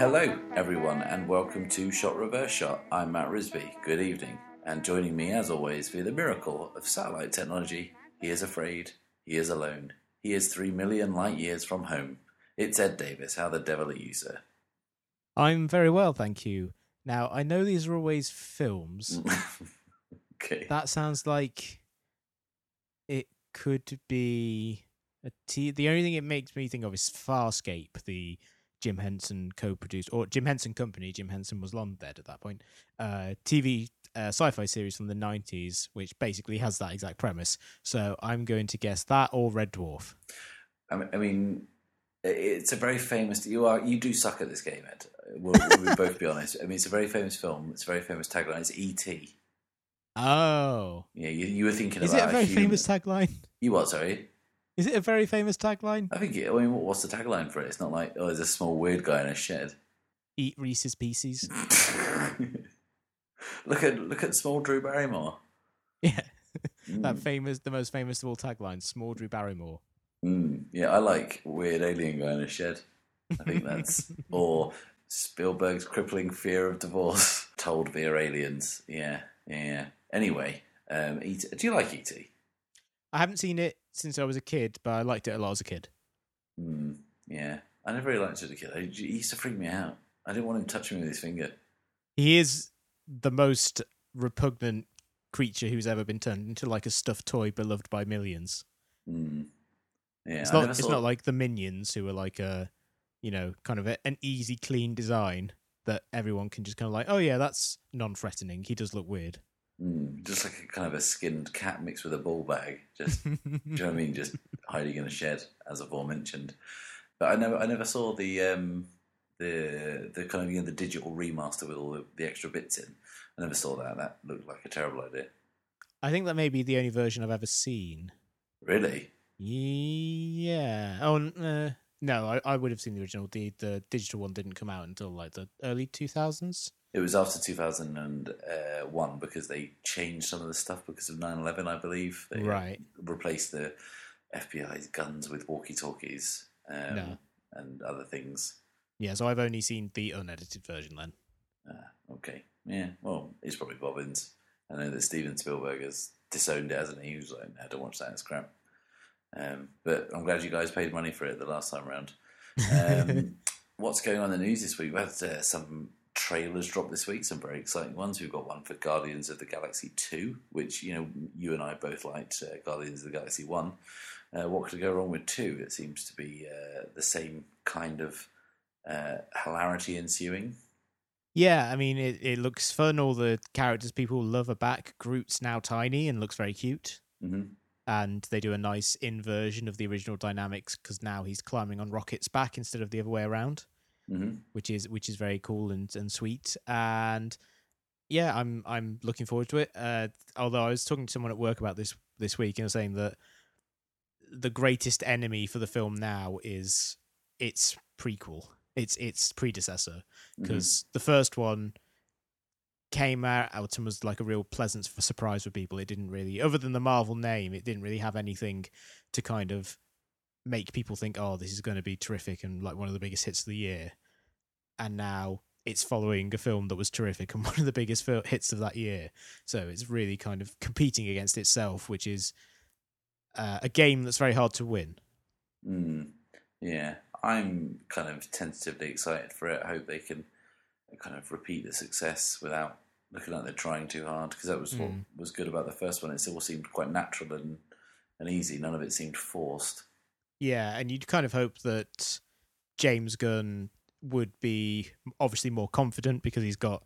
Hello, everyone, and welcome to Shot Reverse Shot. I'm Matt Risby. Good evening. And joining me, as always, via the miracle of satellite technology, he is afraid, he is alone, he is three million light years from home. It's Ed Davis. How the devil are you, sir? I'm very well, thank you. Now, I know these are always films. okay. That sounds like it could be a t- the only thing it makes me think of is Farscape, the Jim Henson co-produced or Jim Henson Company. Jim Henson was long dead at that point. Uh, TV uh, sci-fi series from the '90s, which basically has that exact premise. So I'm going to guess that or Red Dwarf. I mean, I mean it's a very famous. You are you do suck at this game, Ed. We'll, we'll both be honest. I mean, it's a very famous film. It's a very famous tagline. It's E.T. Oh, Yeah, you, you were thinking is about it a very human- famous tagline? You what? Sorry. Is it a very famous tagline? I think. It, I mean, what's the tagline for it? It's not like oh, there's a small weird guy in a shed. Eat Reese's Pieces. look at look at small Drew Barrymore. Yeah, that Mm. famous, the most famous of all taglines, Small Drew Barrymore. Mm, yeah, I like weird alien guy in a shed. I think that's or Spielberg's crippling fear of divorce told via aliens. Yeah, yeah. Anyway, um, E.T. do you like ET? I haven't seen it since I was a kid, but I liked it a lot as a kid. Mm, yeah, I never really liked it as a kid. He used to freak me out. I didn't want him touching me with his finger. He is the most repugnant creature who's ever been turned into like a stuffed toy beloved by millions. Mm. Yeah, it's I not it's not like the minions who are like a you know, kind of a, an easy clean design that everyone can just kind of like, oh yeah, that's non-threatening. He does look weird. Mm, just like a kind of a skinned cat mixed with a ball bag. Just Do you know what I mean? Just hiding in a shed, as aforementioned. But I never, I never saw the um, the the kind of you know, the digital remaster with all the, the extra bits in. I never saw that. That looked like a terrible idea. I think that may be the only version I've ever seen. Really? Yeah. Oh uh, no, I, I would have seen the original. The the digital one didn't come out until like the early two thousands. It was after 2001 because they changed some of the stuff because of 9/11, I believe. They uh, Right. replaced the FBI's guns with walkie-talkies um, No. and other things. Yeah, so I've only seen the unedited version then. Ah, okay. Yeah. Well, it's probably Bobbins. I know that Steven Spielberg has disowned it, hasn't he? He was like, no, don't watch that. It's crap. Um, but I'm glad you guys paid money for it the last time around. Um, what's going on in the news this week? We've had uh, some trailers drop this week, some very exciting ones. We've got one for Guardians of the Galaxy 2, which, you know, you and I both liked uh, Guardians of the Galaxy 1. Uh, what could go wrong with 2? It seems to be uh, the same kind of uh, hilarity ensuing. Yeah, I mean it, it looks fun. All the characters people love are back. Groot's now tiny and looks very cute. hmm And they do a nice inversion of the original dynamics because now he's climbing on Rocket's back instead of the other way around, hmm which is which is very cool and, and sweet. And yeah, I'm I'm looking forward to it. Uh, although I was talking to someone at work about this this week and saying that the greatest enemy for the film now is its prequel, its its predecessor, Mm-hmm. because the first one came out and was like a real pleasant surprise for people. It didn't really, other than the Marvel name, it didn't really have anything to kind of make people think, "Oh, this is going to be terrific" and like one of the biggest hits of the year. And now it's following a film that was terrific and one of the biggest hits of that year. So it's really kind of competing against itself, which is uh, a game that's very hard to win. Mm, yeah, I'm kind of tentatively excited for it. I hope they can kind of repeat the success without looking like they're trying too hard because that was what Mm. was good about the first one. It all seemed quite natural and, and easy. None of it seemed forced. Yeah, and you'd kind of hope that James Gunn would be obviously more confident because he's got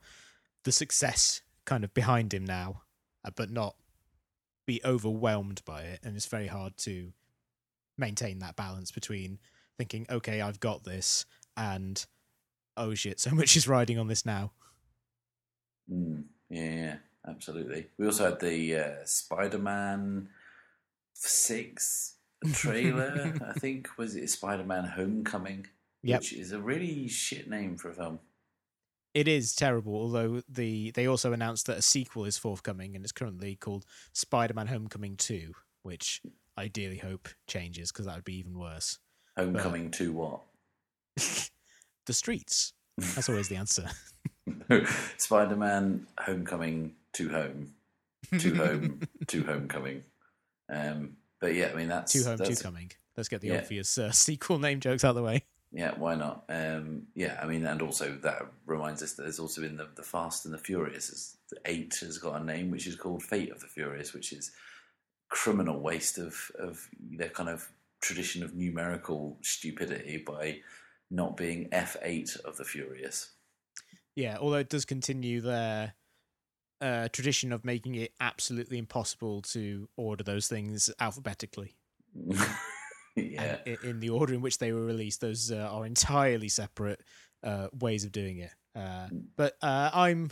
the success kind of behind him now, uh, but not be overwhelmed by it. And it's very hard to maintain that balance between thinking, okay, I've got this, and oh shit, so much is riding on this now. Mm, yeah, yeah, absolutely. We also had the uh, Spider-Man six trailer. I think was it Spider-Man Homecoming, Yep. which is a really shit name for a film. It is terrible, although the they also announced that a sequel is forthcoming and it's currently called Spider-Man Homecoming 2, which I ideally hope changes because that would be even worse. Homecoming to what? the streets. That's always the answer. Spider-Man Homecoming to home, to home, to homecoming. Um, but yeah, I mean that's Two home, that's, two coming. Let's get the yeah. obvious uh, sequel name jokes out of the way. Yeah, why not? Um, yeah, I mean, and also that reminds us that there's also been the, the Fast and the Furious. Is, the eight has got a name which is called Fate of the Furious, which is criminal waste of of their kind of tradition of numerical stupidity by not being F eight of the Furious. Yeah, although it does continue their uh, tradition of making it absolutely impossible to order those things alphabetically. yeah, And in the order in which they were released, those uh, are entirely separate uh, ways of doing it. Uh, but uh, I'm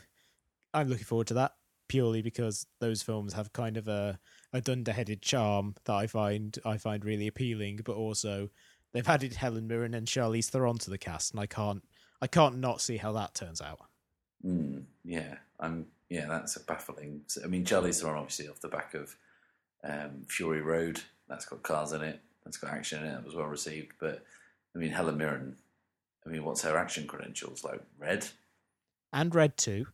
I'm looking forward to that purely because those films have kind of a a dunderheaded charm that I find I find really appealing. But also, they've added Helen Mirren and Charlize Theron to the cast, and I can't I can't not see how that turns out. Mm, yeah, I'm. Yeah, that's a baffling. I mean, Charlize Theron obviously off the back of um, Fury Road. That's got cars in it. That's got action in it. That was well received. But I mean, Helen Mirren. I mean, what's her action credentials like? Red. And Red Two.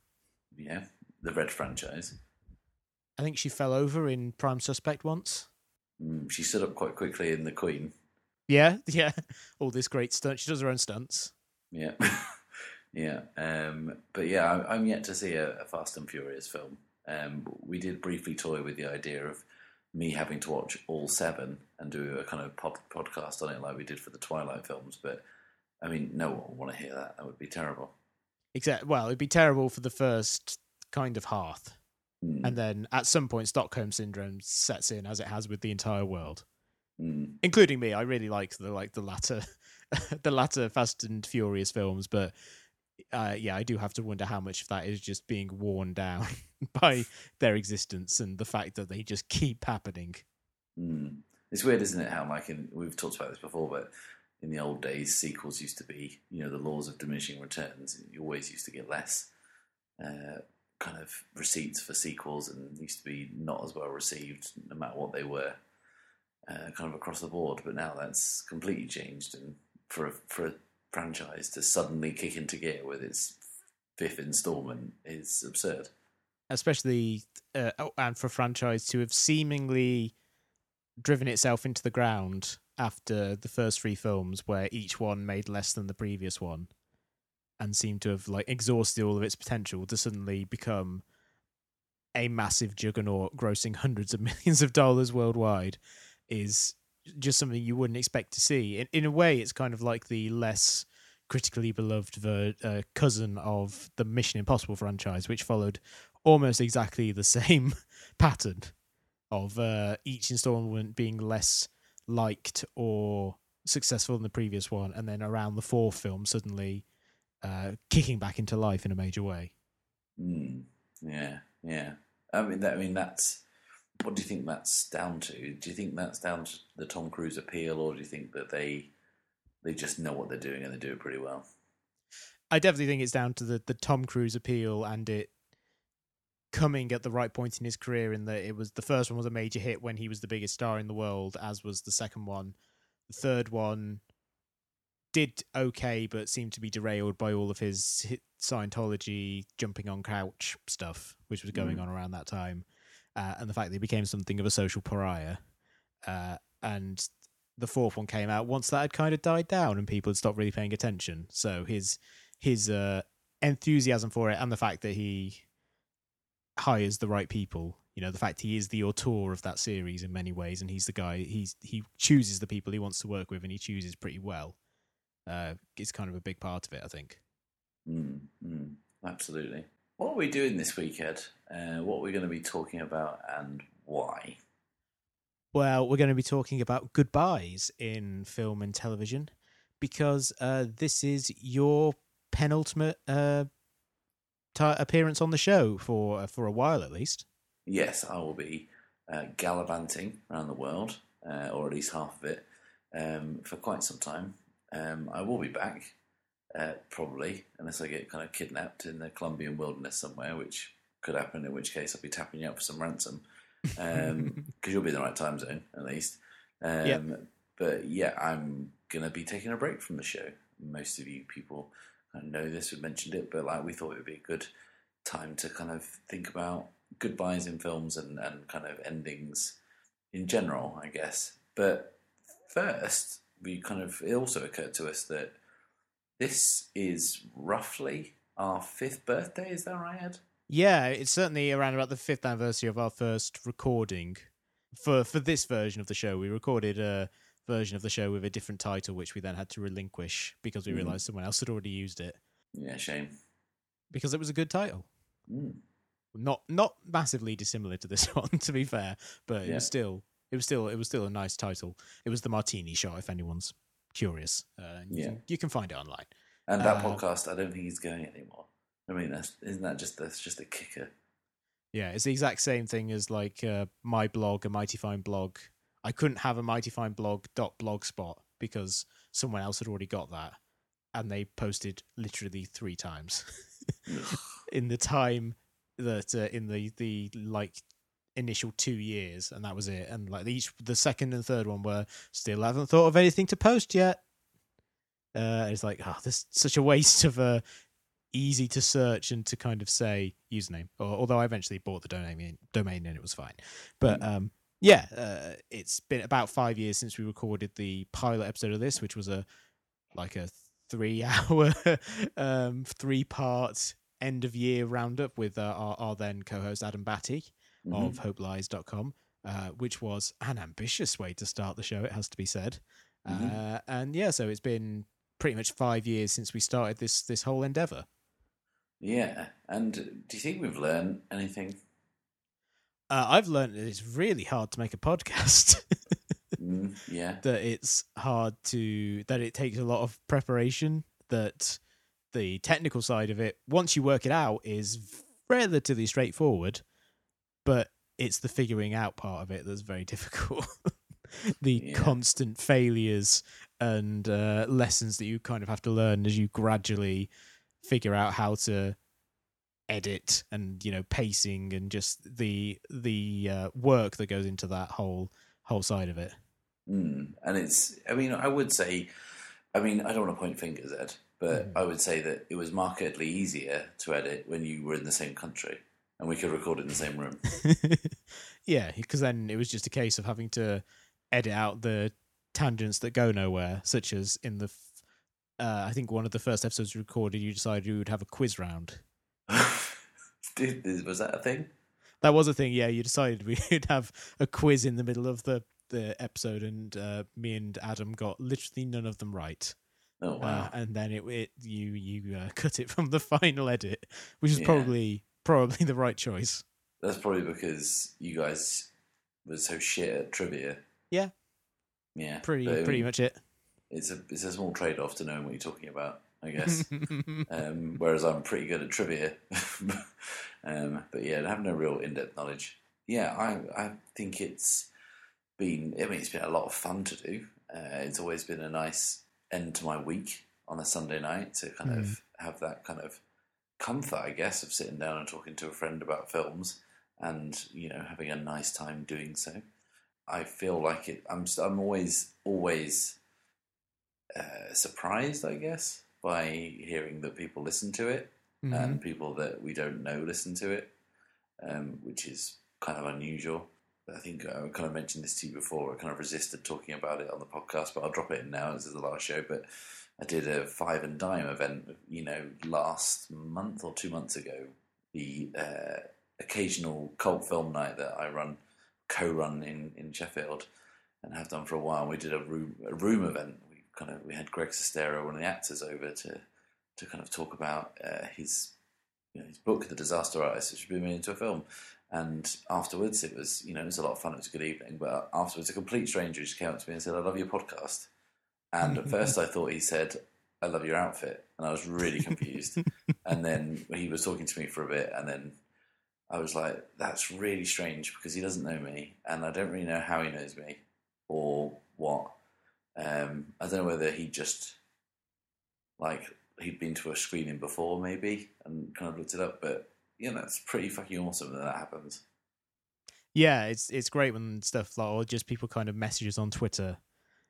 Yeah, the Red franchise. I think she fell over in Prime Suspect once. Mm, she stood up quite quickly in The Queen. Yeah, yeah. All this great stunt. She does her own stunts. Yeah, yeah. Um, but yeah, I'm, I'm yet to see a, a Fast and Furious film. Um, we did briefly toy with the idea of me having to watch all seven and do a kind of pod, podcast on it, like we did for the Twilight films. But I mean, no one would want to hear that. That would be terrible. Except, well, it'd be terrible for the first kind of hearth, Mm, And then at some point, Stockholm syndrome sets in, as it has with the entire world, mm, including me. I really like the like the latter, the latter Fast and Furious films, but uh, yeah, I do have to wonder how much of that is just being worn down by their existence and the fact that they just keep happening. mm. It's weird, isn't it? How like in, we've talked about this before, but in the old days, sequels used to be, you know, the laws of diminishing returns. You always used to get less uh, kind of receipts for sequels, and used to be not as well received, no matter what they were, uh, kind of across the board. But now that's completely changed, and for a, for a franchise to suddenly kick into gear with its fifth installment is absurd. especially uh, oh, and for a franchise to have seemingly driven itself into the ground after the first three films where each one made less than the previous one and seemed to have like exhausted all of its potential to suddenly become a massive juggernaut grossing hundreds of millions of dollars worldwide is just something you wouldn't expect to see in, in a way it's kind of like the less critically beloved ver- uh, cousin of the mission impossible franchise which followed almost exactly the same pattern of uh, each installment being less liked or successful than the previous one, and then around the fourth film suddenly uh, kicking back into life in a major way. Mm, yeah, yeah. I mean, that, I mean, that's. What do you think that's down to? Do you think that's down to the Tom Cruise appeal, or do you think that they they just know what they're doing and they do it pretty well? I definitely think it's down to the the Tom Cruise appeal and it coming at the right point in his career. In that it was the first one was a major hit when he was the biggest star in the world, as was the second one. The third one did okay, but seemed to be derailed by all of his Scientology jumping on couch stuff, which was going Mm. on around that time, uh, and the fact that he became something of a social pariah. Uh, and the fourth one came out once that had kind of died down and people had stopped really paying attention. So his his uh, enthusiasm for it and the fact that he hires the right people, you know, the fact he is the auteur of that series in many ways, and he's the guy he's he chooses the people he wants to work with, and he chooses pretty well. Uh, it's kind of a big part of it, I think. Mm, mm, absolutely. What are we doing this week, Ed? Uh, what are we going to be talking about and why? Well, we're going to be talking about goodbyes in film and television because uh, this is your penultimate uh, ti appearance on the show for for a while at least. Yes, I will be uh, gallivanting around the world, uh, or at least half of it, um, for quite some time. Um, I will be back. Uh, probably, unless I get kind of kidnapped in the Colombian wilderness somewhere, which could happen. In which case, I'll be tapping you up for some ransom because um, you'll be in the right time zone at least. Um, Yep. But yeah, I'm gonna be taking a break from the show. Most of you people I know this, we mentioned it, but like we thought it would be a good time to kind of think about goodbyes in films and, and kind of endings in general, I guess. But first, we kind of it also occurred to us that this is roughly our fifth birthday. Is that right, Ed? Yeah, it's certainly around about the fifth anniversary of our first recording for for this version of the show. We recorded a version of the show with a different title, which we then had to relinquish because we Mhm. realised someone else had already used it Yeah, shame. because it was a good title. Mm. Not not massively dissimilar to this one, to be fair, but it was still it was still it was still a nice title. It was the Martini Shot, if anyone's curious. Uh, you, Yeah. can, you can find it online. And that Uh, podcast, I don't think he's going anymore. I mean, that's isn't that just that's just a kicker? Yeah, it's the exact same thing as like uh, my blog, a Mighty Fine blog. I couldn't have a Mighty Fine blog dot blogspot because someone else had already got that, and they posted literally three times in the time that uh, in the the like initial two years, and that was it. And like each the second and third one were still haven't thought of anything to post yet. Uh, it's like oh, this such a waste of a easy to search and to kind of say username. Or, although I eventually bought the domain domain and it was fine. But um, yeah, uh, it's been about five years since we recorded the pilot episode of this, which was a like a three hour, um, three part end of year roundup with uh, our, our then co host Adam Batty Mhm. of hopelies.com, uh, which was an ambitious way to start the show, it has to be said. Mhm. Uh, and yeah, so it's been pretty much five years since we started this this whole endeavor. Yeah, and do you think we've learned anything? Uh, I've learned that it's really hard to make a podcast. Mm, yeah, that it's hard to that it takes a lot of preparation. That the technical side of it, once you work it out, is relatively straightforward, but it's the figuring out part of it that's very difficult. the Yeah. constant failures and uh, lessons that you kind of have to learn as you gradually figure out how to edit and you know pacing and just the the uh, work that goes into that whole whole side of it. mm. and it's. I mean, I would say. I mean, I don't want to point fingers, Ed, but Mhm. I would say that it was markedly easier to edit when you were in the same country and we could record in the same room. yeah, because then it was just a case of having to edit out the tangents that go nowhere, such as in the. f- Uh, I think one of the first episodes we recorded, you decided you would have a quiz round. Dude, was that a thing? That was a thing, yeah. You decided we'd have a quiz in the middle of the, the episode, and uh, me and Adam got literally none of them right. Oh wow! Uh, and then it, it you you uh, cut it from the final edit, which is Yeah. probably probably the right choice. That's probably because you guys were so shit at trivia. Yeah. Yeah. Pretty but, pretty mean, much it. It's a it's a small trade off to knowing what you're talking about, I guess. um, whereas I'm pretty good at trivia. um, but yeah, I have no real in depth knowledge. Yeah, I I think it's been. I mean, it's been a lot of fun to do. Uh, it's always been a nice end to my week on a Sunday night to kind of have that kind of comfort, I guess, of sitting down and talking to a friend about films and you know having a nice time doing so. I feel like it. I'm I'm always always uh, surprised, I guess, by hearing that people listen to it Mhm. and people that we don't know listen to it, um, which is kind of unusual. I think I kind of mentioned this to you before. I kind of resisted talking about it on the podcast, but I'll drop it in now. This is the last show, but I did a five and dime event, you know, last month or two months ago. The uh, occasional cult film night that I run, co-run in, in Sheffield, and have done for a while. We did a room a room event. We kind of we had Greg Sestero, one of the actors, over to to kind of talk about uh, his you know, his book, The Disaster Artist, which had been made into a film. And afterwards, it was you know it was a lot of fun. It was a good evening. But afterwards, a complete stranger just came up to me and said, "I love your podcast." And at first, I thought he said, "I love your outfit," and I was really confused. and then he was talking to me for a bit, and then I was like, "That's really strange because he doesn't know me, and I don't really know how he knows me or what." Um, I don't know whether he just like he'd been to a screening before, maybe, and kind of looked it up. But you know, it's pretty fucking awesome that that happens. Yeah, it's it's great when stuff like or just people kind of messages on Twitter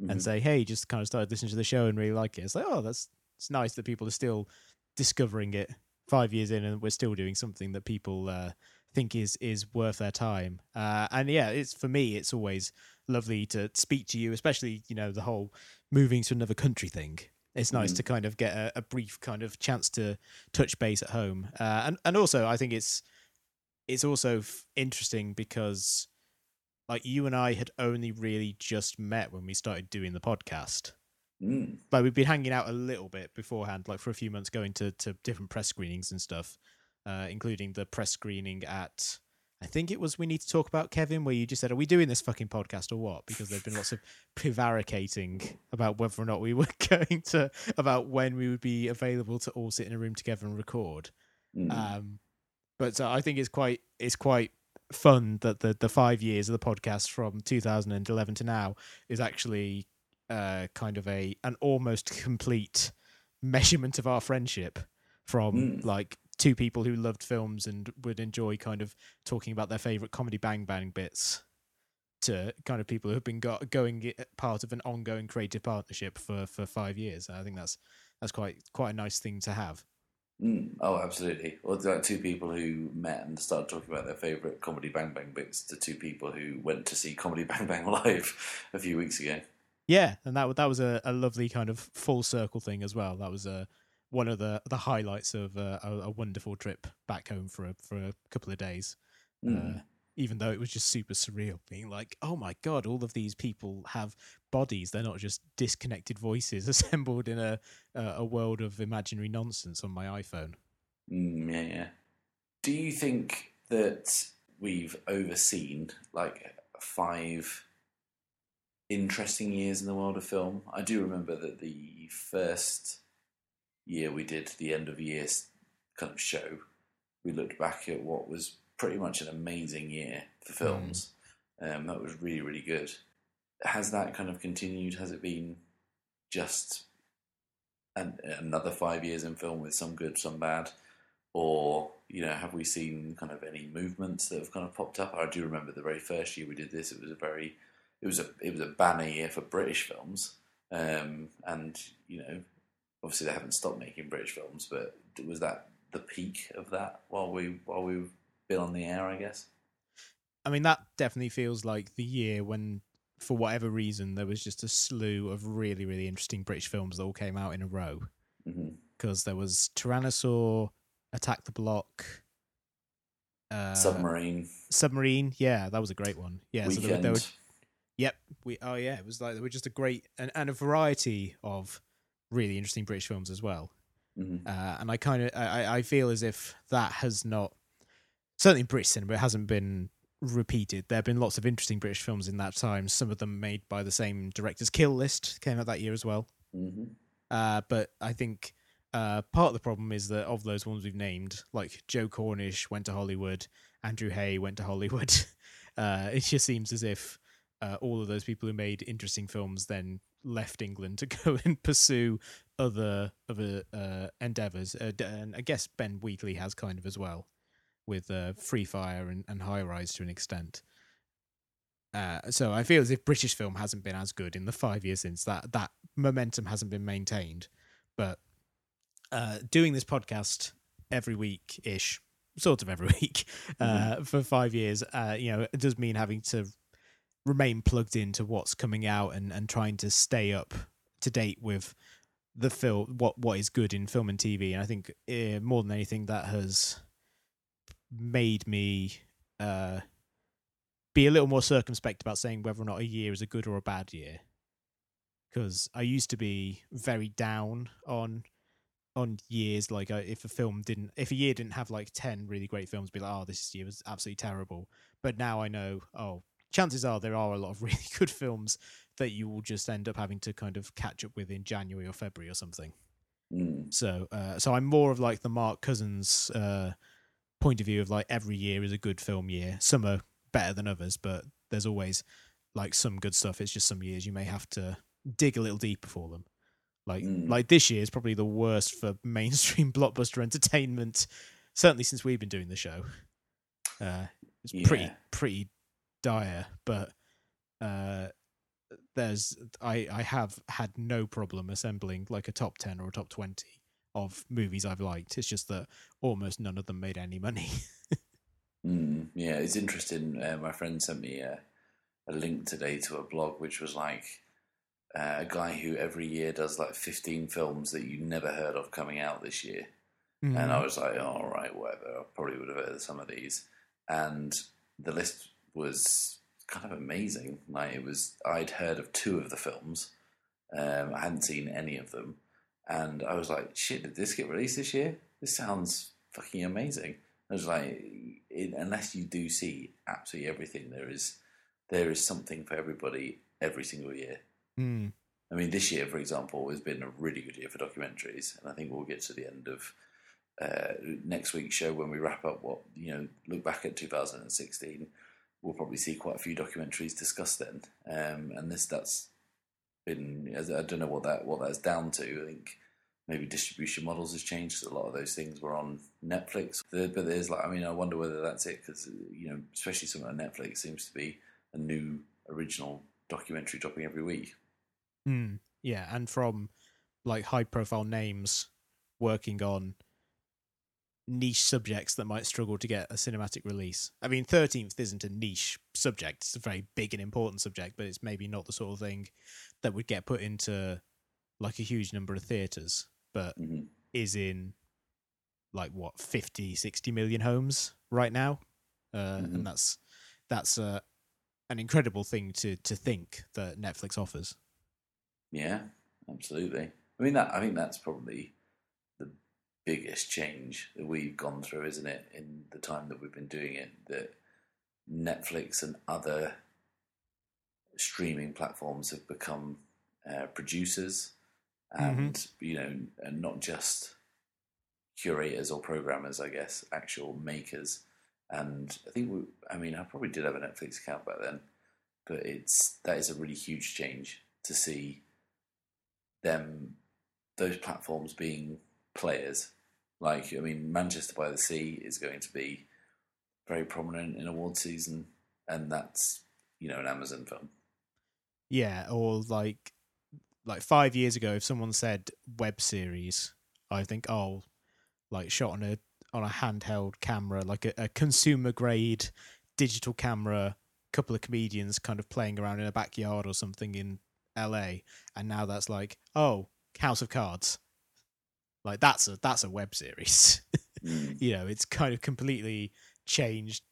Mhm. and say, "Hey, just kind of started listening to the show and really like it." It's like, oh, that's it's nice that people are still discovering it five years in, and we're still doing something that people uh, think is is worth their time. Uh, and yeah, it's for me, it's always lovely to speak to you, especially you know the whole moving to another country thing. It's nice Mhm. to kind of get a, a brief kind of chance to touch base at home, uh, and and also I think it's it's also f- interesting because like you and I had only really just met when we started doing the podcast. Mm. Like we've been hanging out a little bit beforehand, like for a few months, going to to different press screenings and stuff, uh, including the press screening at. I think it was we need to talk about Kevin, where you just said, "Are we doing this fucking podcast or what?" Because there'd been lots of prevaricating about whether or not we were going to, about when we would be available to all sit in a room together and record. Mm. Um, but uh, I think it's quite it's quite fun that the the five years of the podcast from 2011 to now is actually uh, kind of a an almost complete measurement of our friendship from Mm. like two people who loved films and would enjoy kind of talking about their favorite comedy bang bang bits to kind of people who have been go- going part of an ongoing creative partnership for for five years. I think that's that's quite quite a nice thing to have. Mm. Oh, absolutely. Or like two people who met and started talking about their favourite comedy Bang Bang bits to two people who went to see Comedy Bang Bang live a few weeks ago. Yeah, and that that was a, a lovely kind of full circle thing as well. That was uh, one of the the highlights of uh, a, a wonderful trip back home for a, for a couple of days. Mm. Uh, even though it was just super surreal, being like, "Oh my god, all of these people have bodies; they're not just disconnected voices assembled in a a, a world of imaginary nonsense on my iPhone." Mm, yeah, yeah. Do you think that we've overseen like five interesting years in the world of film? I do remember that the first year we did the end of year kind of show, we looked back at what was pretty much an amazing year for films. Um, that was really, really good. Has that kind of continued? Has it been just an, another five years in film with some good, some bad? or you know have we seen kind of any movements that have kind of popped up i do remember the very first year we did this it was a very it was a it was a banner year for british films um, and you know obviously they haven't stopped making british films but was that the peak of that while we while we've been on the air i guess I mean, that definitely feels like the year when, for whatever reason, there was just a slew of really, really interesting British films that all came out in a row. Because there was Tyrannosaur, Attack the Block, uh, submarine Submarine. Yeah, that was a great one. Yeah, so there, there were Yep. We oh yeah, it was like there were just a great and, and a variety of really interesting British films as well. Mhm. Uh, and I kind of I, I feel as if that has not certainly in British cinema it hasn't been repeated. There have been lots of interesting British films in that time. Some of them made by the same directors. Kill List came out that year as well. Mhm. Uh, but I think uh, part of the problem is that of those ones we've named, like Joe Cornish went to Hollywood, Andrew Haigh went to Hollywood. Uh, it just seems as if uh, all of those people who made interesting films then left England to go and pursue other other uh, endeavors. Uh, and I guess Ben Wheatley has kind of as well, with uh, Free Fire and, and High Rise to an extent. Uh, so I feel as if British film hasn't been as good in the five years since that that momentum hasn't been maintained. But uh, doing this podcast every week ish, sort of every week, uh, for five years, uh, you know, it does mean having to remain plugged into what's coming out and, and trying to stay up to date with the film, what what is good in film and TV. And I think uh, more than anything, that has made me uh, be a little more circumspect about saying whether or not a year is a good or a bad year. Because I used to be very down on on years like uh, if a film didn't if a year didn't have like 10 really great films be like oh this year was absolutely terrible but now i know oh chances are there are a lot of really good films that you will just end up having to kind of catch up with in january or february or something Mm. so uh, so i'm more of like the mark cousins uh point of view of like every year is a good film year some are better than others but there's always like some good stuff it's just some years you may have to dig a little deeper for them Like Mm. like this year is probably the worst for mainstream blockbuster entertainment, certainly since we've been doing the show. Uh, it's pretty pretty dire, but uh, there's I I have had no problem assembling like a top ten or a top twenty of movies I've liked. It's just that almost none of them made any money. Mm, yeah, it's interesting. Uh, my friend sent me a, a link today to a blog which was like uh, a guy who every year does like 15 films that you never heard of coming out this year. And I was like, oh, all right, whatever. I probably would have heard of some of these. And the list was kind of amazing. Like it was, I'd heard of two of the films. Um, I hadn't seen any of them, and I was like, shit, did this get released this year? This sounds fucking amazing. I was like, it, unless you do see absolutely everything, there is there is something for everybody every single year. Mm. I mean, this year, for example, has been a really good year for documentaries, and I think we'll get to the end of uh, next week's show when we wrap up what you know, look back at 2016. We'll probably see quite a few documentaries discussed then, um, and this that's been I don't know what that what that's down to. I think maybe distribution models has changed. A lot of those things were on Netflix, but there's like I mean, I wonder whether that's it because you know, especially something on Netflix seems to be a new original documentary dropping every week. Mm. Yeah, and from like high profile names working on niche subjects that might struggle to get a cinematic release. I mean, 13th isn't a niche subject, it's a very big and important subject, but it's maybe not the sort of thing that would get put into like a huge number of theaters, but hmm is in like what 50 60 million homes right now. Uh, Mhm. and that's that's uh, an incredible thing to to think that Netflix offers. Yeah, absolutely. I mean, that I think that's probably biggest change that we've gone through, isn't it? In the time that we've been doing it, that Netflix and other streaming platforms have become uh, producers, and you know, and not just curators or programmers. I guess actual makers. And I think we, I mean, I probably did have a Netflix account back then, but it's that is a really huge change to see them those platforms being players. Like I mean, Manchester by the Sea is going to be very prominent in award season, and that's you know an Amazon film. Yeah, or like like five years ago, if someone said web series, I think oh, like shot on a on a handheld camera, like a, a consumer grade digital camera, couple of comedians kind of playing around in a backyard or something in L.A. And now that's like oh, House of Cards. Like that's a that's a web series. Mm. you know, it's kind of completely changed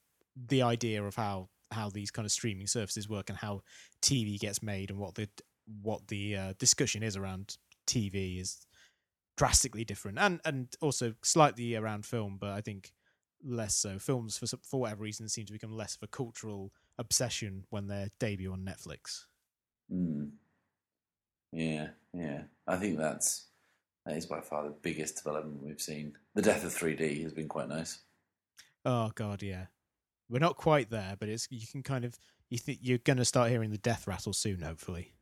the idea of how how these kind of streaming services work and how TV gets made and what the what the uh, discussion is around TV is drastically different and and also slightly around film, but I think less so. Films for for whatever reason seem to become less of a cultural obsession when they debut on Netflix. Mm. Yeah, yeah. I think that's that is by far the biggest development we've seen. The death of 3D has been quite nice. Oh god, yeah. We're not quite there, but it's you can kind of you think you're going to start hearing the death rattle soon, hopefully.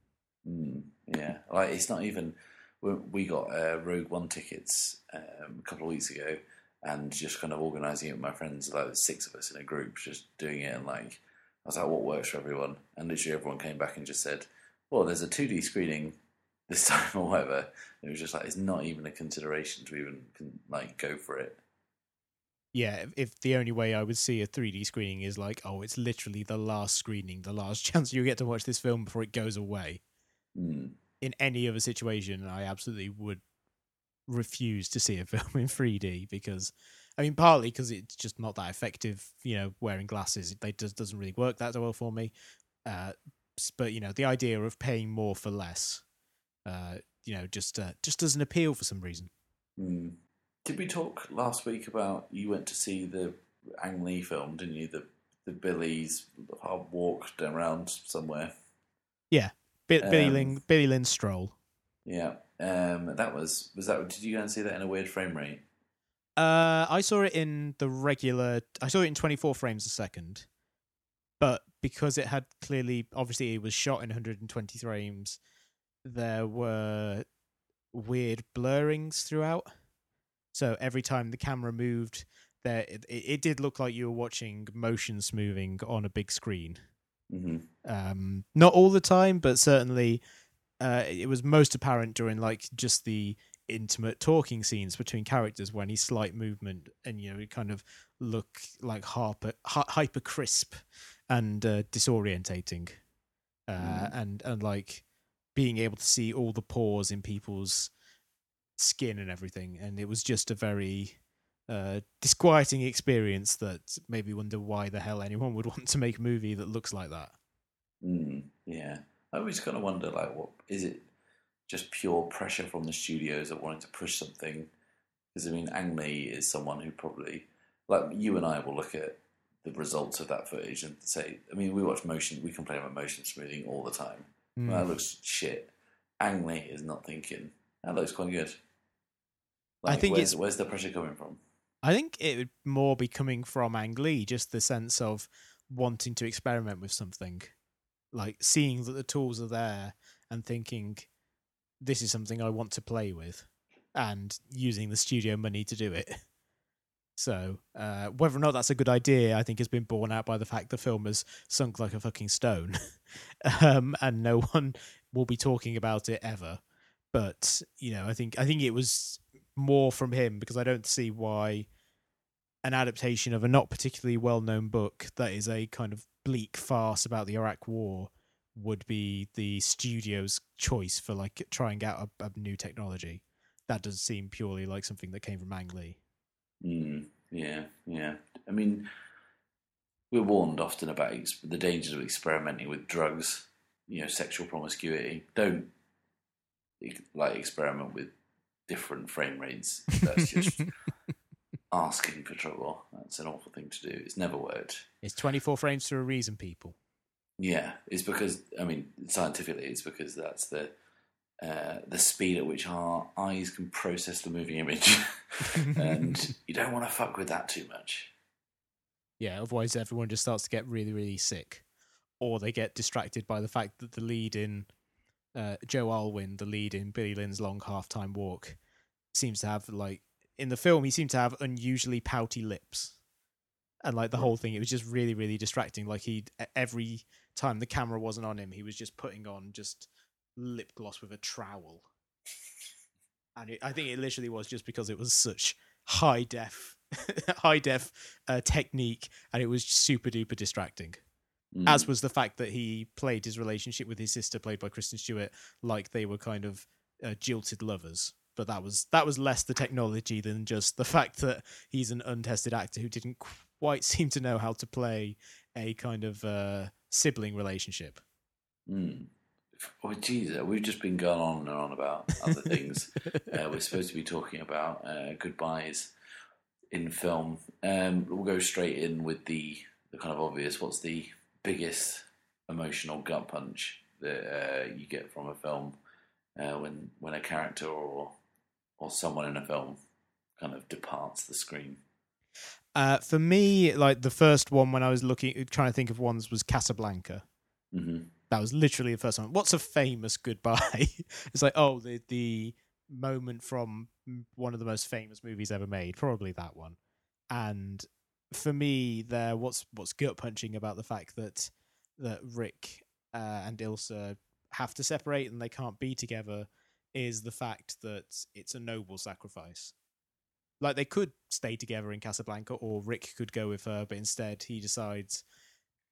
Mm, yeah, like it's not even. We we got uh, Rogue One tickets um, a couple of weeks ago, and just kind of organising it with my friends, like six of us in a group, just doing it. And like, I was like, "What works for everyone?" And literally everyone came back and just said, "Well, there's a 2D screening this time or whatever." It was just like it's not even a consideration to even like go for it. Yeah, if, if the only way I would see a 3D screening is like, oh, it's literally the last screening, the last chance you get to watch this film before it goes away. Mm, In any other situation, I absolutely would refuse to see a film in 3D because, I mean, partly because it's just not that effective. You know, wearing glasses, it just doesn't really work that well for me. Uh, but you know, the idea of paying more for less, uh, you know, just uh, just doesn't appeal for some reason. mm. Did we talk last week about you went to see the Ang Lee film, didn't you? The the Billy's hard walk around somewhere. Yeah, Billy Um, Lynn, Billy Lynn Stroll. Yeah, um, that was was that. Did you go and see that in a weird frame rate? Uh, I saw it in the regular. I saw it in 24 frames a second, but because it had clearly, obviously, it was shot in 120 frames. There were weird blurrings throughout. So every time the camera moved, there it, it did look like you were watching motion smoothing on a big screen. hmm Um, not all the time, but certainly uh, it was most apparent during like just the intimate talking scenes between characters when he's slight movement and you know it kind of look like hyper hyper crisp and uh, disorientating uh, Mm. and and like being able to see all the pores in people's skin and everything and it was just a very uh, disquieting experience that made me wonder why the hell anyone would want to make a movie that looks like that Mm, yeah, I always kind of wonder, like, what is it? Just pure pressure from the studios of wanting to push something? Because I mean, Ang Lee is someone who probably, like you and I, will look at the results of that footage and say, I mean, we watch motion, we complain about motion smoothing all the time. Mm. Well, that looks shit. Ang Lee is not thinking that looks quite good. I think where's, it's- where's the pressure coming from? I think it would more be coming from Ang Lee, just the sense of wanting to experiment with something, like seeing that the tools are there and thinking, "This is something I want to play with," and using the studio money to do it. So, uh, whether or not that's a good idea, I think has been borne out by the fact the film has sunk like a fucking stone, um, and no one will be talking about it ever. But you know, I think I think it was more from him because I don't see why an adaptation of a not particularly well-known book that is a kind of bleak farce about the Iraq War would be the studio's choice for like trying out a, a new technology. That does seem purely like something that came from Ang Lee. Mm, yeah, yeah. I mean, we're warned often about ex- the dangers of experimenting with drugs. You know, sexual promiscuity. Don't like experiment with different frame rates. That's just asking for trouble. That's an awful thing to do. It's never worked. It's 24 frames for a reason, people. Yeah, it's because I mean scientifically, it's because that's the uh, the speed at which our eyes can process the moving image, and you don't want to fuck with that too much. Yeah, otherwise everyone just starts to get really, really sick, or they get distracted by the fact that the lead in uh, Joe Alwyn, the lead in Billy Lynn's Long Half-Time Walk, seems to have like in the film he seemed to have unusually pouty lips, and like the whole thing, it was just really, really distracting. Like he every time the camera wasn't on him, he was just putting on just lip gloss with a trowel, and it, I think it literally was just because it was such high def high def uh, technique and it was super duper distracting Mm. as was the fact that he played his relationship with his sister played by kristen stewart like they were kind of uh, jilted lovers but that was that was less the technology than just the fact that he's an untested actor who didn't quite seem to know how to play a kind of uh, sibling relationship Mm. Oh, geez, uh, we've just been going on and on about other things. uh, we're supposed to be talking about uh, goodbyes in film. Um, we'll go straight in with the, the kind of obvious. What's the biggest emotional gut punch that uh, you get from a film uh, when when a character or or someone in a film kind of departs the screen? uh, for me like the first one when i was looking trying to think of ones was casablanca hmm That was literally the first one. What's a famous goodbye? it's like, oh, the the moment from one of the most famous movies ever made, probably that one. And for me, there, what's what's gut punching about the fact that that Rick uh, and Ilsa have to separate and they can't be together is the fact that it's a noble sacrifice. Like they could stay together in Casablanca, or Rick could go with her, but instead he decides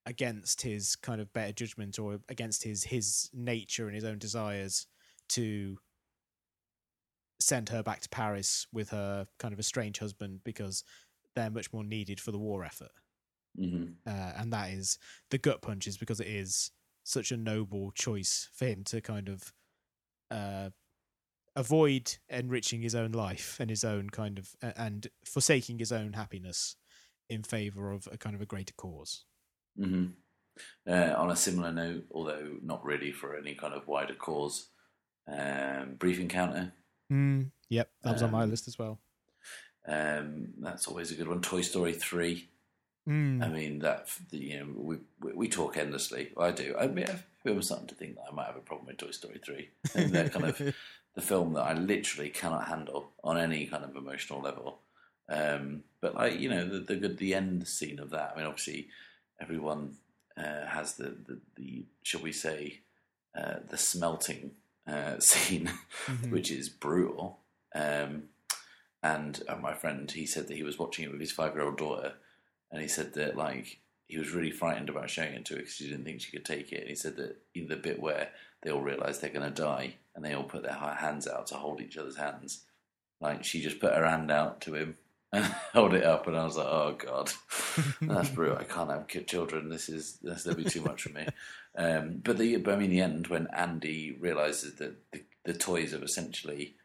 against his kind of better judgment or against his his nature and his own desires to send her back to Paris with her kind of estranged husband because they're much more needed for the war effort. hmm Uh, and that is the gut punches because it is such a noble choice for him to kind of uh, avoid enriching his own life and his own kind of and forsaking his own happiness in favor of a kind of a greater cause. Hmm Uh, on a similar note, although not really for any kind of wider cause, um, Brief Encounter. Mm, yep, that was on my Um, list as well. Um, that's always a good one. Toy Story three. Mm. I mean that you know we we, we talk endlessly. I do. I mean, I'm starting to think that I might have a problem with Toy Story three. And that kind of the film that I literally cannot handle on any kind of emotional level. Um, but like you know, the, the good the end scene of that. I mean, obviously, everyone uh, has the, the the shall we say uh, the smelting uh, scene, Mhm. which is brutal. Um, and uh, my friend, he said that he was watching it with his five year old daughter, and he said that like he was really frightened about showing it to her because she didn't think she could take it. And he said that in the bit where they all realise they're going to die and they all put their hands out to hold each other's hands, like she just put her hand out to him and held it up, and I was like, oh god, that's brutal. I can't have kid children. This is this will be too much for me. Um, but the but I mean the end when Andy realizes that the, the toys have essentially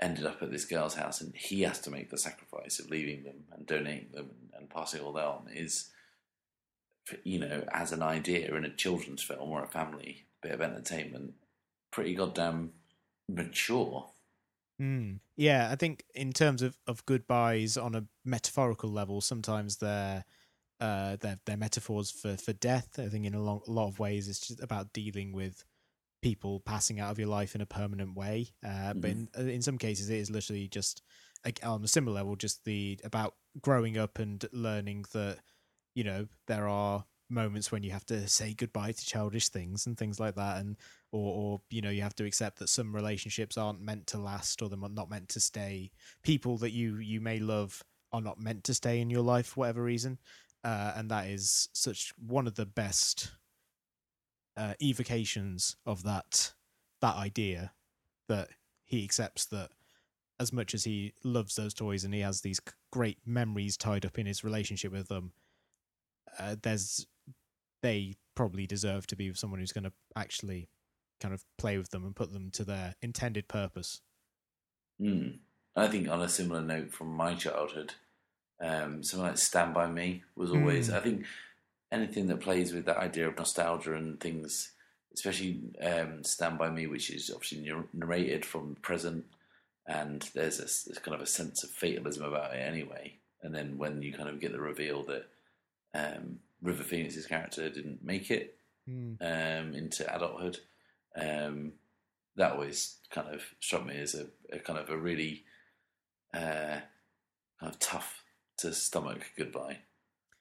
ended up at this girl's house, and he has to make the sacrifice of leaving them and donating them and, and passing all that on is, you know, as an idea in a children's film or a family bit of entertainment, pretty goddamn mature. Mm. Yeah, I think in terms of, of goodbyes on a metaphorical level, sometimes they're uh, they're, they're metaphors for, for death. I think in a, long, a lot of ways, it's just about dealing with people passing out of your life in a permanent way. Uh, But in, in some cases, it is literally just like, on a similar level, just the about growing up and learning that you know there are moments when you have to say goodbye to childish things and things like that, and or, or you know you have to accept that some relationships aren't meant to last or they're not meant to stay. People that you you may love are not meant to stay in your life for whatever reason, uh, and that is such one of the best uh, evocations of that that idea that he accepts that as much as he loves those toys and he has these great memories tied up in his relationship with them, uh, there's they probably deserve to be with someone who's going to actually kind of play with them and put them to their intended purpose. Mm. I think on a similar note from my childhood, um, something like Stand By Me was always, Mm. I think, anything that plays with that idea of nostalgia and things, especially um, Stand By Me, which is obviously narrated from the present, and there's a, there's kind of a sense of fatalism about it anyway. And then when you kind of get the reveal that um, River Phoenix's character didn't make it um, into adulthood. Um, that always kind of struck me as a, a kind of a really uh, kind of tough to stomach goodbye.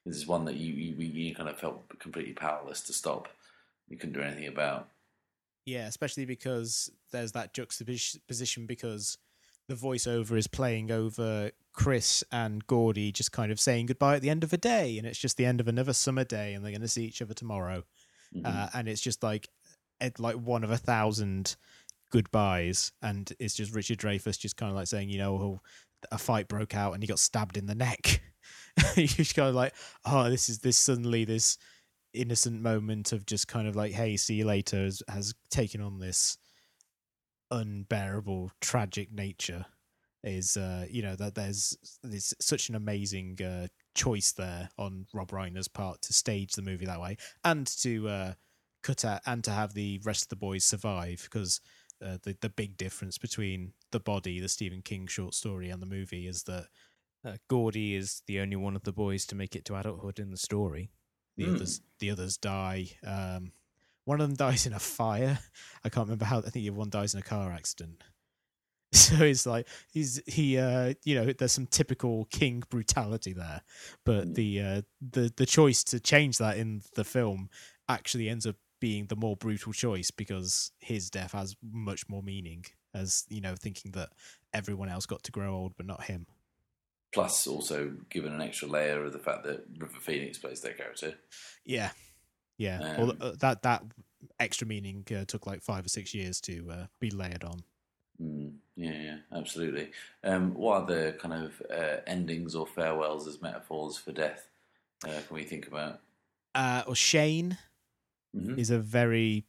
This is one that you, you you kind of felt completely powerless to stop. You couldn't do anything about. Yeah, especially because there's that juxtaposition because the voiceover is playing over Chris and Gordie just kind of saying goodbye at the end of a day, and it's just the end of another summer day, and they're going to see each other tomorrow, Mhm. uh, and it's just like it, like one of a thousand goodbyes, and it's just Richard Dreyfuss just kind of like saying, you know, oh, a fight broke out and he got stabbed in the neck. you just kind of like, oh, this is this suddenly this innocent moment of just kind of like, hey, see you later, has, has taken on this unbearable tragic nature. Is uh, you know that there's there's such an amazing uh, choice there on Rob Reiner's part to stage the movie that way and to uh, cut out and to have the rest of the boys survive because uh, the the big difference between the body, the Stephen King short story, and the movie is that Uh, Gordie is the only one of the boys to make it to adulthood in the story. the Hmm. others the others die. Um, one of them dies in a fire. I can't remember how. I think one dies in a car accident. So it's like he's he uh you know there's some typical King brutality there, but Mm. the uh the the choice to change that in the film actually ends up being the more brutal choice because his death has much more meaning as you know thinking that everyone else got to grow old but not him. Plus, also given an extra layer of the fact that River Phoenix plays their character. Yeah, yeah. Um, Although, uh, that that extra meaning uh, took like five or six years to uh, be layered on. Mm, yeah, yeah, absolutely. Um, what the kind of uh, endings or farewells as metaphors for death uh, can we think about? Uh, or Shane Mhm. is a very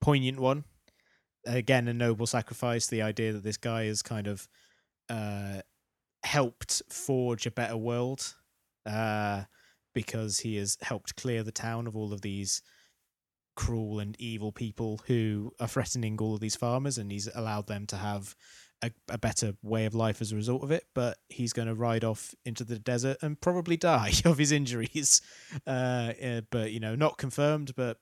poignant one. Again, a noble sacrifice. The idea that this guy has kind of uh, helped forge a better world uh, because he has helped clear the town of all of these cruel and evil people who are threatening all of these farmers, and he's allowed them to have a, a better way of life as a result of it. But he's going to ride off into the desert and probably die of his injuries. Uh, uh, but you know, not confirmed, but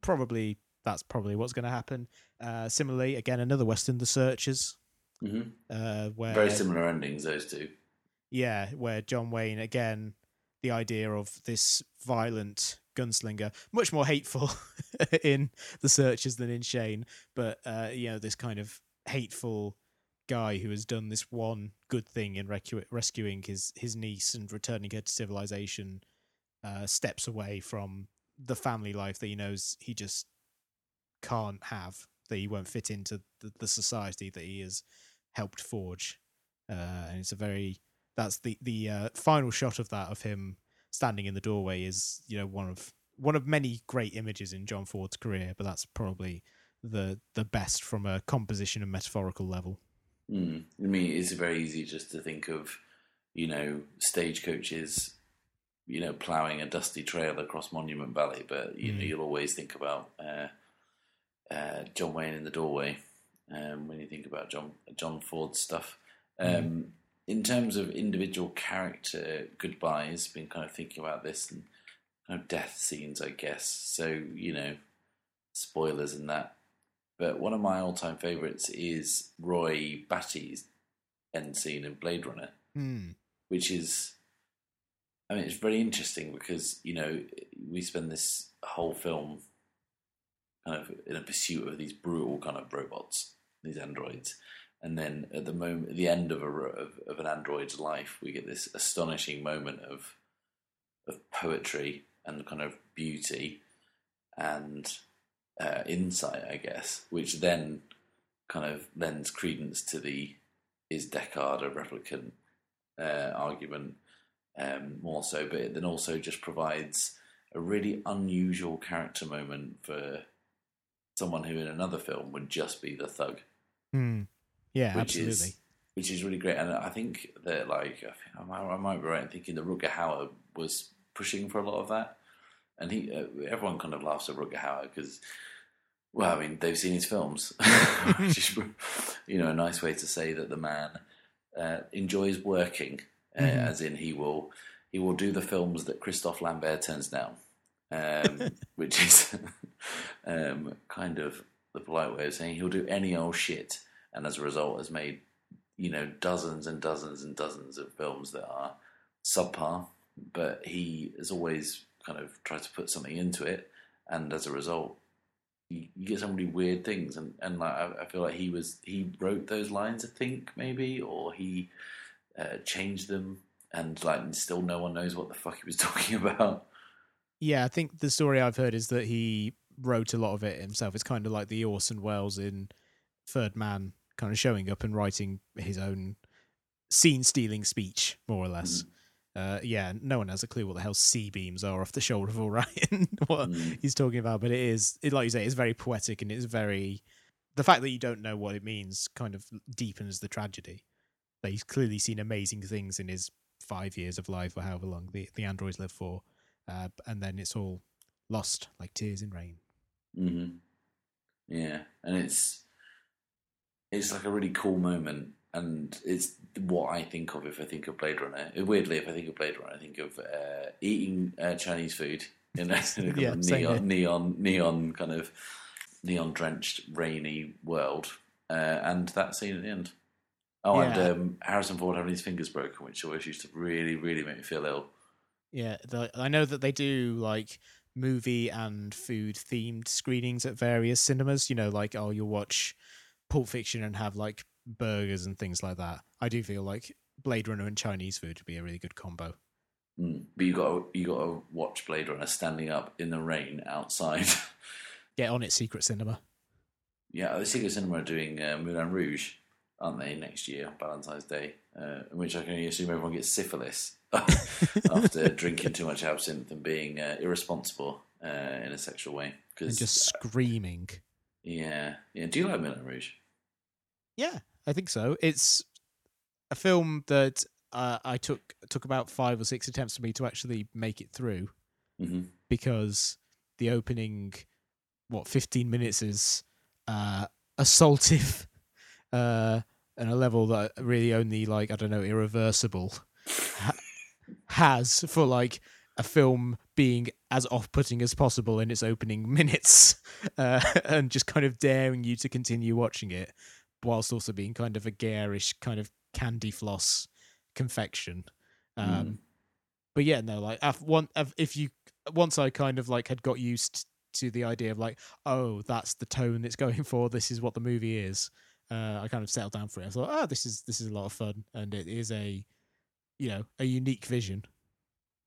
probably that's probably what's going to happen. Uh, similarly, again, another Western, The Searchers, hmm uh, where Very similar endings, those two. yeah, where John Wayne again, the idea of this violent gunslinger, much more hateful in The Searchers than in Shane, but uh, you know this kind of hateful guy who has done this one good thing in recu- rescuing his his niece and returning her to civilization, uh, steps away from the family life that he knows he just can't have, that he won't fit into the, the society that he has helped forge, uh, and it's a very that's the the uh, final shot of that of him standing in the doorway is you know one of one of many great images in John Ford's career, but that's probably the the best from a composition and metaphorical level. Mm. I mean, it's very easy just to think of, you know, stagecoaches, you know, ploughing a dusty trail across Monument Valley, but you know, Mm. you'll always think about uh, uh, John Wayne in the doorway um, when you think about John John Ford's stuff. Um, In terms of individual character goodbyes, been kind of thinking about this and kind of death scenes, I guess. So you know, spoilers in that. But one of my all-time favourites is Roy Batty's end scene in Blade Runner, Hmm. which is, I mean, it's very interesting because you know we spend this whole film kind of in a pursuit of these brutal kind of robots, these androids, and then at the moment, at the end of a of, of an android's life, we get this astonishing moment of of poetry and kind of beauty and uh, insight, I guess, which then kind of lends credence to the is Deckard a replicant uh, argument um, more so, but it then also just provides a really unusual character moment for someone who in another film would just be the thug, Hmm. Yeah, which absolutely. is which is really great. And I think that like I, think I, might, I might be right in thinking that Rutger Hauer was pushing for a lot of that, and he uh, everyone kind of laughs at Rutger Hauer because. Well, I mean, they've seen his films, which is, you know, a nice way to say that the man uh, enjoys working, uh, Mhm. as in he will he will do the films that Christophe Lambert turns down, um, which is um, kind of the polite way of saying he'll do any old shit, and as a result has made you know dozens and dozens and dozens of films that are subpar, but he has always kind of tried to put something into it, and as a result. You, get some really weird things, and, and like I, I feel like he was he wrote those lines, I think maybe, or he uh, changed them, and like still no one knows what the fuck he was talking about. Yeah, I think the story I've heard is that he wrote a lot of it himself. It's kind of like the Orson Welles in Third Man, kind of showing up and writing his own scene stealing speech, more or less. Uh, yeah, no one has a clue what the hell C beams are off the shoulder of Orion, what Mm. he's talking about. But it is, it, like you say, it's very poetic and it's very. The fact that you don't know what it means kind of deepens the tragedy. That he's clearly seen amazing things in his five years of life or however long the, the androids live for. Uh, and then it's all lost like tears in rain. hmm Yeah, and it's it's like a really cool moment, and it's what I think of if I think of Blade Runner. Weirdly, if I think of Blade Runner, I think of uh, eating uh, Chinese food in a, kind Yeah, of neon, neon, neon kind of neon drenched, rainy world, uh, and that scene at the end. Oh, Yeah. and um, Harrison Ford having his fingers broken, which always used to really, really make me feel ill. Yeah, the, I know that they do like movie and food themed screenings at various cinemas. You know, like oh, you'll watch Pulp Fiction and have like burgers and things like that. I do feel like Blade Runner and Chinese food would be a really good combo. Mm. But you got you got to watch Blade Runner standing up in the rain outside. Get on it, Secret Cinema. Yeah, the Secret Cinema are doing uh, Moulin Rouge, aren't they, next year, Valentine's Day, uh, in which I can only assume everyone gets syphilis after drinking too much absinthe and being uh, irresponsible uh, in a sexual way. and Because just screaming. Yeah, yeah. Do you like Moulin Rouge? Yeah, I think so. It's a film that uh, I took took about five or six attempts for me to actually make it through. hmm because the opening what 15 minutes is uh assaultive uh and a level that really only like i don't know irreversible ha- has for like a film being as off-putting as possible in its opening minutes, uh, and just kind of daring you to continue watching it, whilst also being kind of a garish kind of candy floss confection. Um, Mm. But yeah, no, like one, if you once I kind of like had got used to the idea of like, oh, that's the tone it's going for. This is what the movie is. Uh, I kind of settled down for it. I thought, oh, this is this is a lot of fun, and it is a, you know, a unique vision.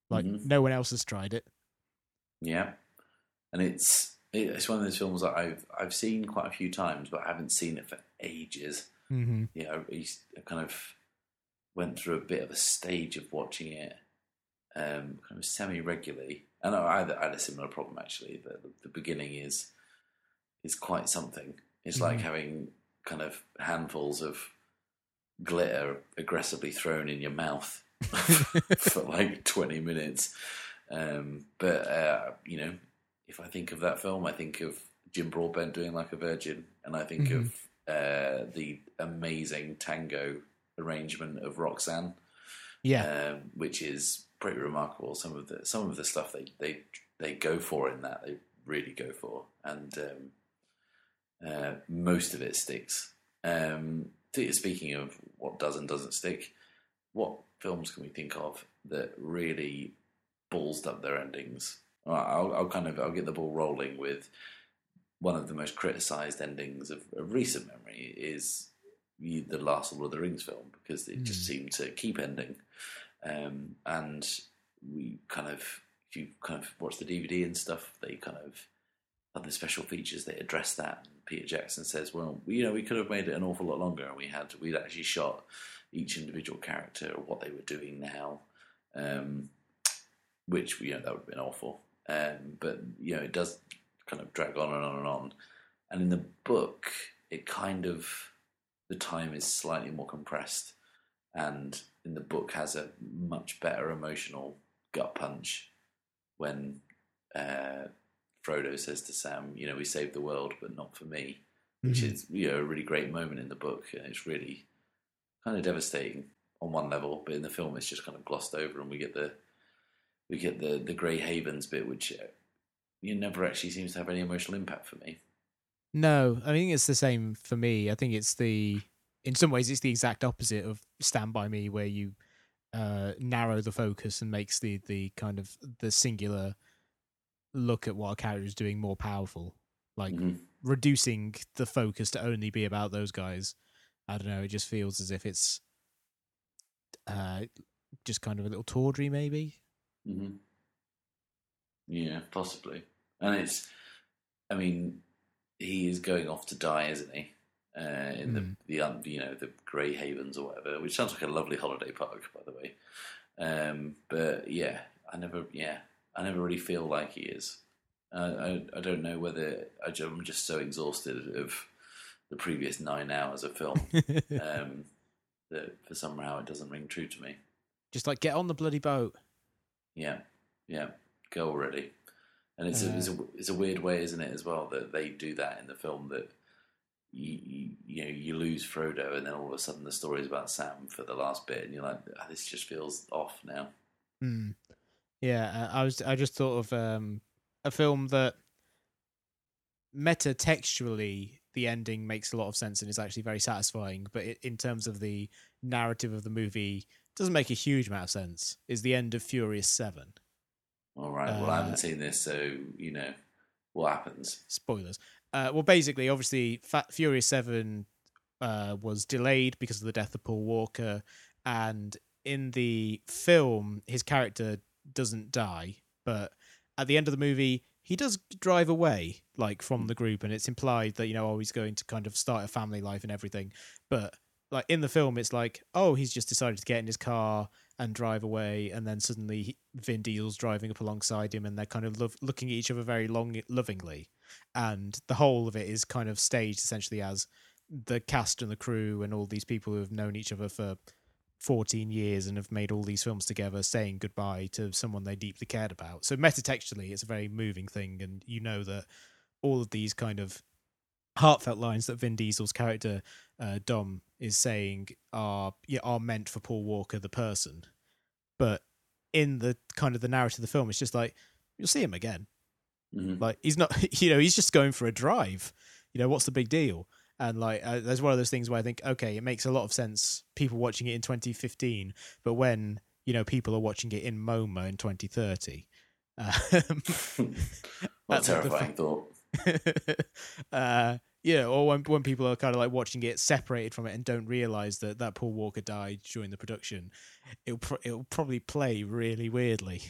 Like Mhm. no one else has tried it. Yeah, and it's it's one of those films that I've I've seen quite a few times, but I haven't seen it for ages. Mm-hmm. You know, I I kind of went through a bit of a stage of watching it um, kind of semi regularly, and I had, I had a similar problem actually. The, the beginning is is quite something. It's like Mhm. having kind of handfuls of glitter aggressively thrown in your mouth for like 20 minutes. Um, but, uh, you know, if I think of that film, I think of Jim Broadbent doing Like a Virgin, and I think of uh, the amazing tango arrangement of Roxanne, Yeah, um, which is pretty remarkable. Some of the some of the stuff they they they go for in that they really go for, and um, uh, most of it sticks. Um, speaking of what does and doesn't stick, what films can we think of that really ballsed up their endings? I'll, I'll kind of I'll get the ball rolling with one of the most criticised endings of, of recent memory is the last Lord of the Rings film because it just Mm. seemed to keep ending, um, and we kind of if you kind of watch the DVD and stuff, they kind of had the special features they address that. And Peter Jackson says, "Well, you know, we could have made it an awful lot longer, and we had we'd actually shot each individual character or what they were doing now." Um, which you know that would have been awful. Um, but you know it does kind of drag on and on and on. And in the book, it kind of the time is slightly more compressed, and in the book has a much better emotional gut punch when uh, Frodo says to Sam, "You know, we saved the world, but not for me," which Mhm. is you know a really great moment in the book, and it's really kind of devastating on one level, but in the film it's just kind of glossed over, and we get the we get the the Grey Havens bit, which uh, you never actually seems to have any emotional impact for me. No, I think it's the same for me. I think it's the in some ways it's the exact opposite of Stand by Me, where you uh, narrow the focus and makes the the kind of the singular look at what a character is doing more powerful. Like Mhm. reducing the focus to only be about those guys. I don't know. It just feels as if it's uh, just kind of a little tawdry, maybe. Hmm Yeah, possibly. And it's, I mean, he is going off to die, isn't he? Uh, in Mm. the the um, you know the Grey Havens or whatever, which sounds like a lovely holiday park, by the way. Um, but yeah, I never, yeah, I never really feel like he is. Uh, I I don't know whether I'm just so exhausted of the previous nine hours of film um, that for somehow it doesn't ring true to me. just like get on the bloody boat. Yeah, yeah, go already. And it's a, it's a it's a weird way, isn't it, as well, that they do that in the film that you, you you know you lose Frodo, and then all of a sudden the story is about Sam for the last bit, and you're like, "Ah, this just feels off now. Hmm. Yeah, uh, I was. I just thought of um, a film that meta textually the ending makes a lot of sense and is actually very satisfying, but it, in terms of the narrative of the movie, doesn't make a huge amount of sense. Is the end of Furious Seven? All right, well, I Uh, haven't seen this, so you know what happens. Spoilers. Uh, well, basically, obviously, Fa- Furious Seven uh, was delayed because of the death of Paul Walker, and in the film, his character doesn't die, but at the end of the movie, he does drive away, like from the group, and it's implied that you know, oh, he's going to kind of start a family life and everything. But like in the film, it's like, oh, he's just decided to get in his car and drive away, and then suddenly Vin Diesel's driving up alongside him, and they're kind of lov- looking at each other very long, lovingly, and the whole of it is kind of staged essentially as the cast and the crew and all these people who have known each other for 14 years and have made all these films together saying goodbye to someone they deeply cared about. So metatextually it's a very moving thing and you know that all of these kind of heartfelt lines that Vin Diesel's character uh, Dom is saying are yeah, are meant for Paul Walker the person. But in the kind of the narrative of the film it's just like you'll see him again. Mhm. Like he's not, you know, he's just going for a drive. You know, what's the big deal? And like, uh, there's one of those things where I think, okay, it makes a lot of sense. People watching it in 2015, but when you know people are watching it in MoMA in 2030, um, That's a terrifying thought. uh, yeah, or when when people are kind of like watching it separated from it and don't realize that that Paul Walker died during the production, it'll pro- it'll probably play really weirdly.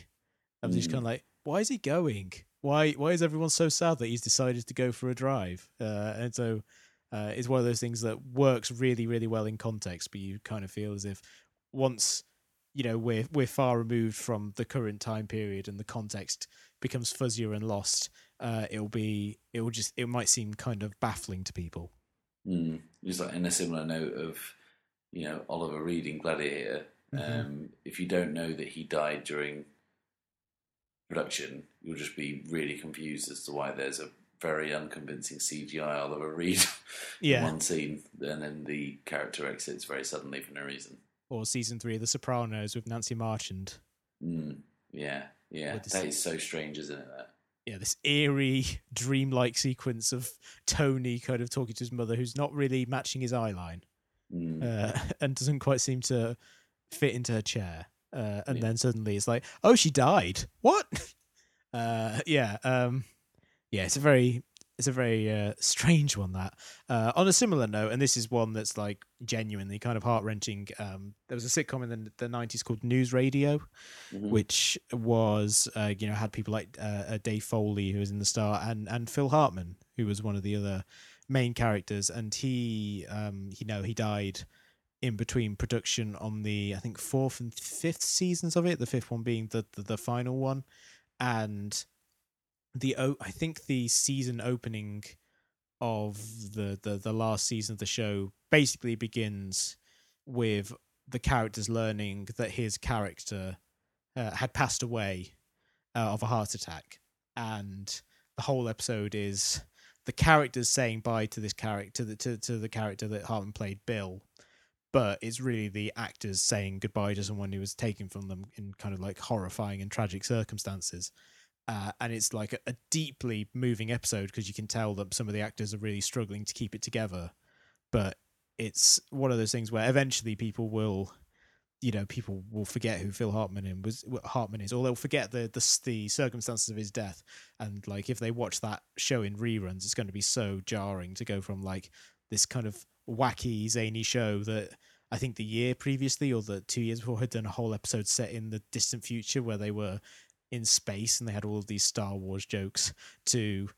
I'm just Mm. kind of like, why is he going? Why why is everyone so sad that he's decided to go for a drive? Uh, and so uh, it's one of those things that works really really well in context, but you kind of feel as if once you know we're we're far removed from the current time period and the context becomes fuzzier and lost uh, it'll be it will just it might seem kind of baffling to people. Mm. Just like in a similar note of, you know, Oliver Reed in Gladiator. Mhm. Um, if you don't know that he died during production, you'll just be really confused as to why there's a very unconvincing CGI Oliver Reed in Yeah, one scene, and then the character exits very suddenly for no reason. or season three of The Sopranos with Nancy Marchand. Mm. Yeah, yeah, that is so strange, isn't it? That. Yeah, this eerie, dreamlike sequence of Tony kind of talking to his mother, who's not really matching his eye line, Mm. uh, and doesn't quite seem to fit into her chair. Uh, and Yeah. then suddenly it's like, oh, she died. What? Uh, yeah, um, yeah. It's a very, it's a very uh, strange one. That uh, on a similar note, and this is one that's like genuinely kind of heart wrenching. Um, there was a sitcom in the, the '90s called NewsRadio, Mhm. which was uh, you know had people like uh, uh, Dave Foley who was in the star and and Phil Hartman who was one of the other main characters and he um you know he died in between production on the I think fourth and fifth seasons of it the fifth one being the the, the final one and the I think the season opening of the, the the last season of the show basically begins with the characters learning that his character uh, had passed away uh, of a heart attack, and the whole episode is the characters saying bye to this character to, to to the character that Hartman played, Bill. But it's really the actors saying goodbye to someone who was taken from them in kind of like horrifying and tragic circumstances. Uh, and it's like a, a deeply moving episode because you can tell that some of the actors are really struggling to keep it together. But it's one of those things where eventually people will you know people will forget who Phil Hartman in was Hartman is, or they'll forget the, the the circumstances of his death. And like if they watch that show in reruns, it's going to be so jarring to go from like this kind of wacky zany show that I think the year previously or the two years before had done a whole episode set in the distant future where they were in space and they had all of these Star Wars jokes to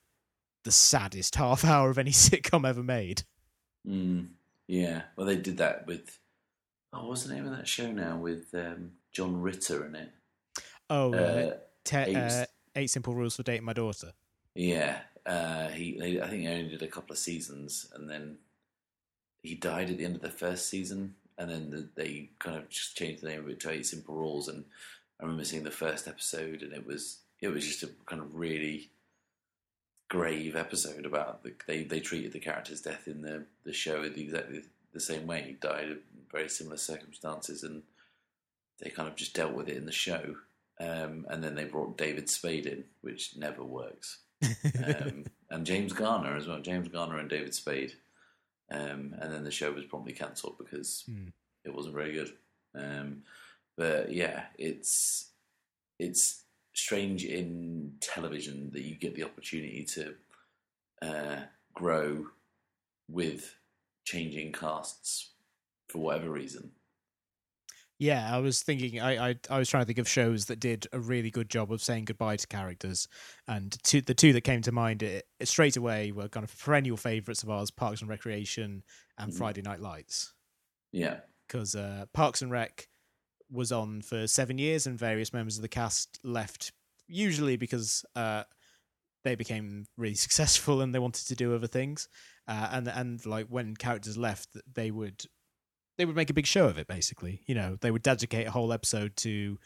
the saddest half hour of any sitcom ever made. Mm, yeah. Well, they did that with. Oh, what's the name of that show now with um, John Ritter in it? Oh, uh, Uh, te- eight- uh, eight simple rules for dating my daughter. yeah. Uh, he, they, I think he only did a couple of seasons, and then he died at the end of the first season, and then the, they kind of just changed the name of it to Eight Simple Rules. And I remember seeing the first episode, and it was it was just a kind of really grave episode about the, they they treated the character's death in the the show exactly the same way. He died in very similar circumstances, and they kind of just dealt with it in the show. Um, and then they brought David Spade in, which never works, um, and James Garner as well. James Garner and David Spade. Um, and then the show was promptly cancelled because Hmm. it wasn't very good. But yeah, it's it's strange in television that you get the opportunity to uh, grow with changing casts for whatever reason. Yeah, I was thinking. I, I I was trying to think of shows that did a really good job of saying goodbye to characters, and two, the two that came to mind it, it straight away were kind of perennial favourites of ours: Parks and Recreation and Mhm. Friday Night Lights. Yeah, Because uh, Parks and Rec was on for seven years, and various members of the cast left, usually because uh, they became really successful and they wanted to do other things. Uh, and and like when characters left, they would they would make a big show of it. Basically, you know, they would dedicate a whole episode to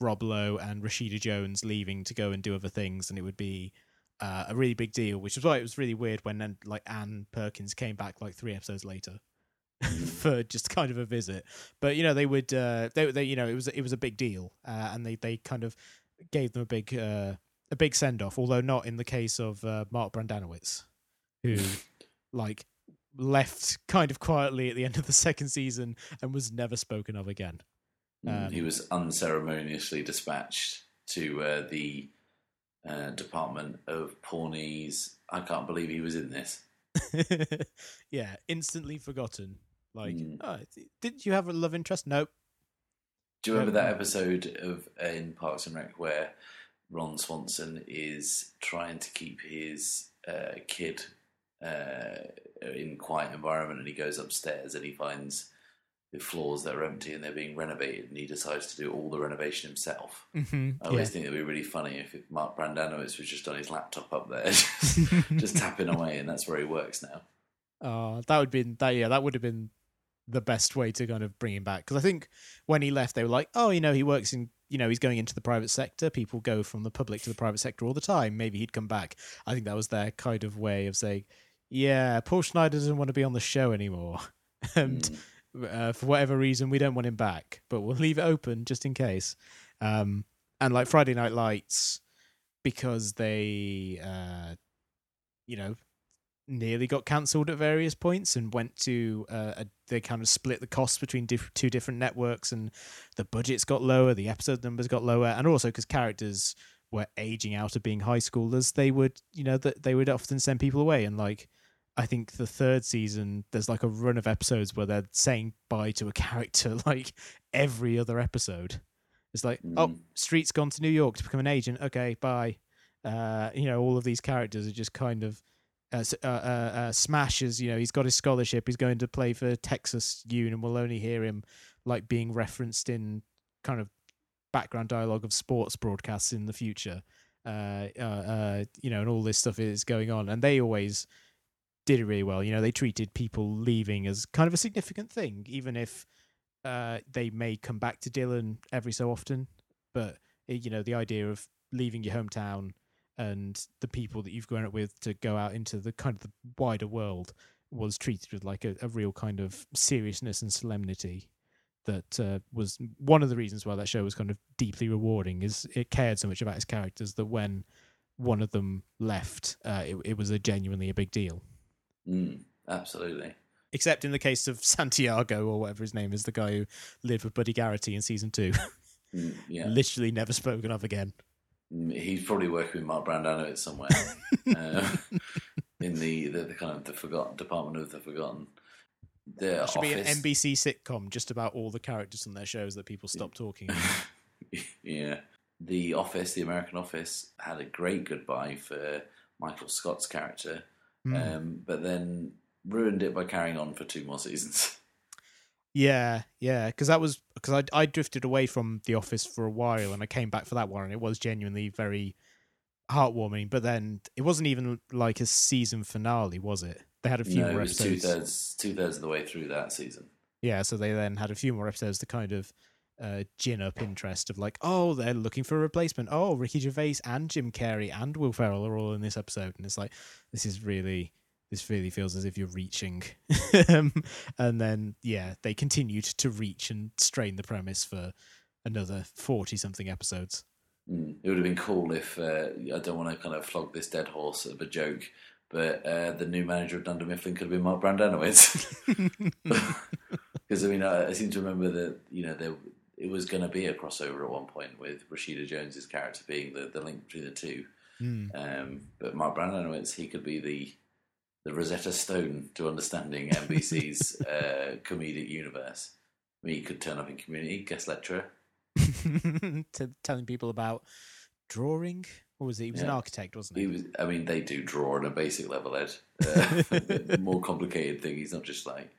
Rob Lowe and Rashida Jones leaving to go and do other things, and it would be uh, a really big deal. Which is why it was really weird when then like Anne Perkins came back like three episodes later for just kind of a visit. But you know, they would uh, they they you know it was it was a big deal, uh, and they they kind of gave them a big uh, a big send off, although not in the case of uh, Mark Brendanawicz, who like left kind of quietly at the end of the second season and was never spoken of again. Mm, Um, he was unceremoniously dispatched to uh, the uh, Department of Pawnees. I can't believe he was in this. yeah, instantly forgotten. Like, Mm. oh, did you have a love interest? Nope. Do you remember that episode of uh, in Parks and Rec where Ron Swanson is trying to keep his uh, kid uh, in quiet environment, and he goes upstairs and he finds the floors that are empty and they're being renovated, and he decides to do all the renovation himself. Mm-hmm. I always think it'd be really funny if Mark Brendanawicz was just on his laptop up there, just tapping away, and that's where he works now. Oh, that would been that. Yeah, that would have been the best way to kind of bring him back. Because I think when he left, they were like, "Oh, you know, he works in, you know, he's going into the private sector. People go from the public to the private sector all the time. Maybe he'd come back." I think that was their kind of way of saying, "Yeah, Paul Schneider doesn't want to be on the show anymore, and Mm. uh, for whatever reason, we don't want him back, but we'll leave it open just in case." Um, and like Friday Night Lights, because they, uh, you know, nearly got cancelled at various points and went to uh, a, they kind of split the costs between diff- two different networks and the budgets got lower the episode numbers got lower and also because characters were aging out of being high schoolers they would you know that they would often send people away. And like i think the third season there's like a run of episodes where they're saying bye to a character like every other episode. It's like oh Mm. street's gone to new york to become an agent. Okay bye. Uh you know all of these characters are just kind of uh, uh, uh, uh, Smash is, you know, he's got his scholarship. He's going to play for Texas U, and we'll only hear him like being referenced in kind of background dialogue of sports broadcasts in the future. Uh, uh, you know, and all this stuff is going on, and they always did it really well. You know, they treated people leaving as kind of a significant thing, even if uh, they may come back to Dillon every so often. But eh, you know, the idea of leaving your hometown and the people that you've grown up with to go out into the kind of the wider world was treated with like a, a real kind of seriousness and solemnity that uh, was one of the reasons why that show was kind of deeply rewarding is it cared so much about its characters that when one of them left uh, it, it was a genuinely a big deal. Mm, absolutely. except in the case of santiago or whatever his name is the guy who lived with buddy garrity in season two. Mm, yeah, literally never spoken of again he's probably working with Mark Brendanawicz somewhere uh, in the, the, the kind of the forgotten Department of the Forgotten. The It should be an. NBC sitcom just about all the characters on their shows that people stop talking. about. yeah. The Office, the American Office, had a great goodbye for Michael Scott's character, Mm. um, but then ruined it by carrying on for two more seasons. Yeah, yeah, because that was because I I drifted away from The Office for a while, and I came back for that one, and it was genuinely very heartwarming. But then it wasn't even like a season finale, was it? They had a few no, more was two episodes. thirds two thirds of the way through that season. Yeah, so they then had a few more episodes to kind of uh, gin up interest of like, oh, they're looking for a replacement. Oh, Ricky Gervais and Jim Carrey and Will Ferrell are all in this episode, and it's like this is really. This really feels as if you're reaching, um, and then yeah, they continued to reach and strain the premise for another forty something episodes. Mm. It would have been cool if uh, I don't want to kind of flog this dead horse of a joke, but uh, the new manager of Dunder Mifflin could have been Mark Brendanawicz. Because I mean, I, I seem to remember that you know there it was going to be a crossover at one point with Rashida Jones's character being the, the link between the two. Mm. Um, but Mark Brendanawicz, he could be the the Rosetta Stone to understanding NBC's uh, comedic universe. I mean, he could turn up in Community, guest lecturer. to telling people about drawing. What was it? He was an architect, wasn't he? He was. I mean, they do draw on a basic level, Ed. Uh, more complicated thing. He's not just like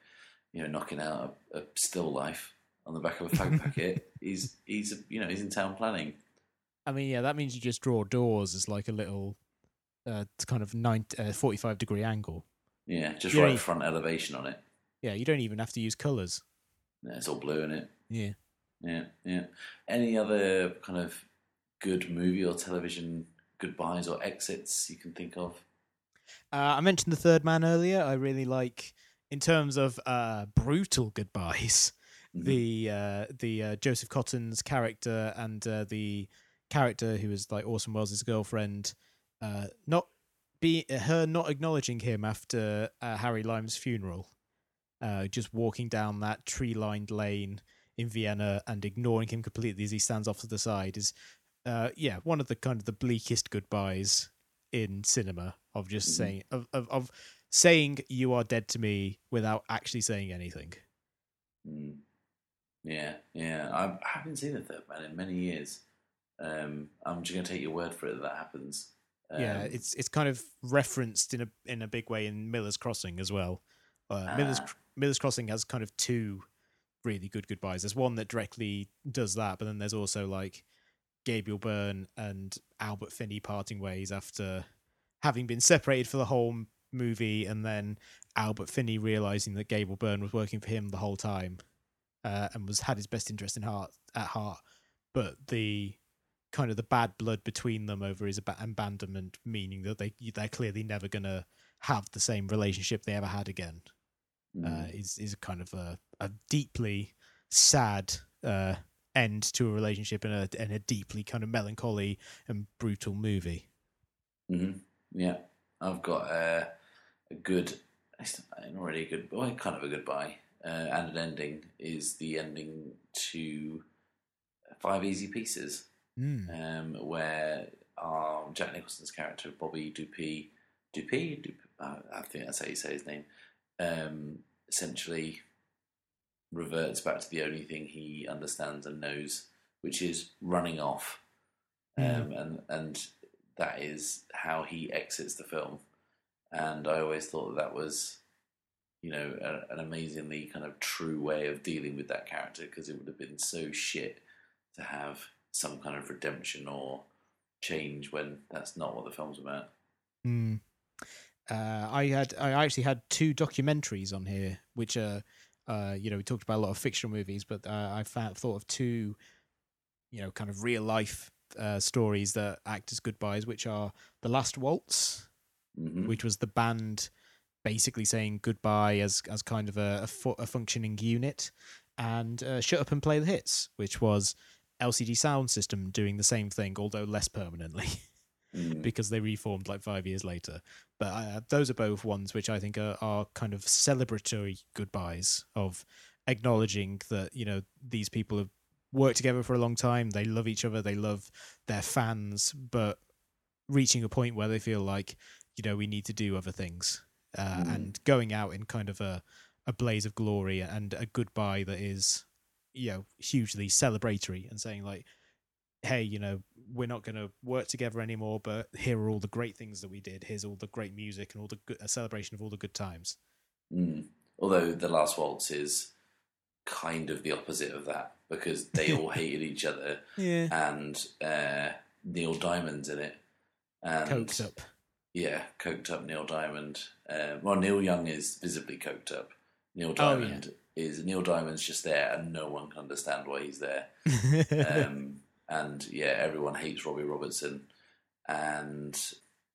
you know knocking out a, a still life on the back of a fag packet. He's he's you know he's in town planning. I mean, yeah, that means you just draw doors as like a little uh, kind of 90, uh, 45 degree angle. Yeah, just Yeah, right he- front elevation on it. Yeah, you don't even have to use colors. Yeah, it's all blue in it. Yeah. Yeah, yeah. Any other kind of good movie or television goodbyes or exits you can think of? Uh, I mentioned the third man earlier. I really like, in terms of uh, brutal goodbyes, Mhm. the uh, the uh, Joseph Cotten's character and uh, the character who is like Orson Welles' girlfriend, uh, not be her not acknowledging him after uh, Harry Lime's funeral, uh, just walking down that tree-lined lane in Vienna and ignoring him completely as he stands off to the side is, uh, yeah, one of the kind of the bleakest goodbyes in cinema of just Mhm. saying of, of of saying you are dead to me without actually saying anything. Mm. Yeah, yeah. I, I haven't seen the third man in many years. Um, I'm just going to take your word for it that that happens. Um, yeah, it's it's kind of referenced in a in a big way in Miller's Crossing as well. Uh, Miller's Ah. Miller's Crossing has kind of two really good goodbyes. There's one that directly does that, but then there's also like Gabriel Byrne and Albert Finney parting ways after having been separated for the whole movie, and then Albert Finney realizing that Gabriel Byrne was working for him the whole time, uh, and was had his best interest in heart at heart, but the kind of the bad blood between them over his ab- abandonment, meaning that they they're clearly never gonna have the same relationship they ever had again mm, uh, is is kind of a, a deeply sad uh, end to a relationship and a and a deeply kind of melancholy and brutal movie. mhm. yeah. I've got uh, a good, not really a good, well, kind of a goodbye, uh, and an ending is the ending to Five Easy Pieces. Mm. um, where um, Jack Nicholson's character Bobby Dupuy, Dupuy, Dup- uh, I think that's how you say his name, um, essentially reverts back to the only thing he understands and knows, which is running off, um, Mm. and and that is how he exits the film. And I always thought that, that was, you know, a, an amazingly kind of true way of dealing with that character because it would have been so shit to have some kind of redemption or change when that's not what the film's about. Mm. Uh, I had I actually had two documentaries on here, which are uh, you know we talked about a lot of fictional movies, but uh, I found, thought of two, you know, kind of real life uh, stories that act as goodbyes, which are the Last Waltz, hmm which was the band basically saying goodbye as as kind of a a, fu- a functioning unit, and uh, Shut Up and Play the Hits, which was LCD Soundsystem doing the same thing, although less permanently. Mm. because they reformed like five years later. But uh, those are both ones which I think are, are kind of celebratory goodbyes of acknowledging that you know these people have worked together for a long time. They love each other. They love their fans, but reaching a point where they feel like you know we need to do other things uh, Mm. and going out in kind of a a blaze of glory and a goodbye that is you know hugely celebratory and saying like hey, you know, we're not going to work together anymore, but here are all the great things that we did. Here's all the great music and all the good, a celebration of all the good times. Mm. Although the last waltz is kind of the opposite of that because they all hated each other Yeah. and uh, Neil Diamond's in it. And Coked up. Yeah, coked up Neil Diamond. Uh, well, Neil Young is visibly coked up. Neil Oh, yeah. Is Neil Diamond's just there, and no one can understand why he's there. um, and yeah, everyone hates Robbie Robertson, and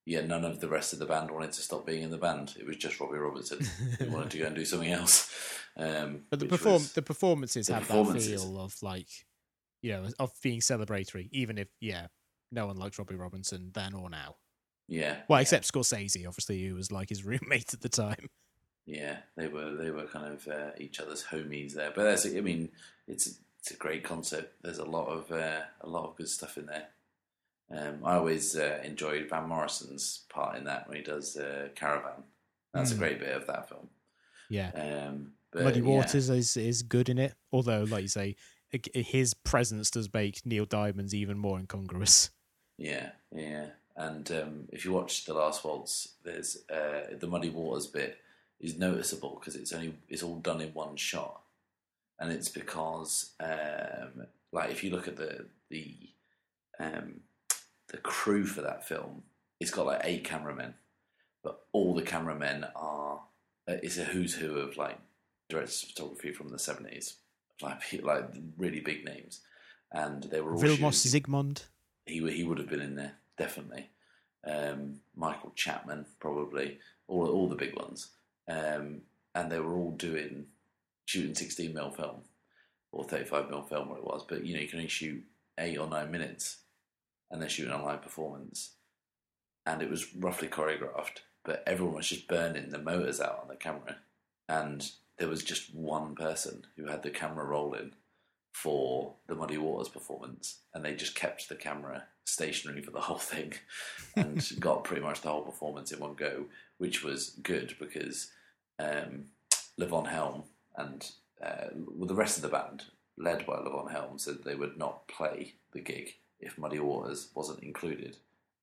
yeah, none of the rest of the band wanted to stop being in the band. It was just Robbie Robertson who wanted to go and do something else. Um, but the perform was- the performances the have performances. that feel of like, you know, of being celebratory, even if yeah, no one likes Robbie Robinson then or now. yeah, Well, yeah, except Scorsese, obviously, who was like his roommate at the time. Yeah, they were they were kind of uh, each other's homies there. But that's I mean, it's it's a great concept. There's a lot of uh, a lot of good stuff in there. Um, I always uh, enjoyed Van Morrison's part in that when he does uh, Caravan. That's a Mm. great bit of that film. Yeah. Um, but, Muddy yeah. Waters is is good in it, although, like you say, his presence does make Neil Diamond's even more incongruous. Yeah, yeah. And um, if you watch the last waltz, there's uh, the muddy waters bit is noticeable because it's only it's all done in one shot, and it's because um, like if you look at the the um, the crew for that film, it's got like eight cameramen, but all the cameramen are uh, it's a who's who of like directors of photography from the seventies, like like really big names, and they were all Vilmos Zsigmond. he would- he would have been in there definitely. Um, Michael Chapman probably all all the big ones, um, and they were all doing shooting sixteen mil film or thirty five mil film, what it was. But you know you can only shoot eight or nine minutes and they're shooting a live performance, and it was roughly choreographed, but everyone was just burning the motors out on the camera, and there was just one person who had the camera rolling for the Muddy Waters performance, and they just kept the camera stationary for the whole thing, and got pretty much the whole performance in one go, which was good because um, Levon Helm and uh, well, the rest of the band, led by Levon Helm, said they would not play the gig if Muddy Waters wasn't included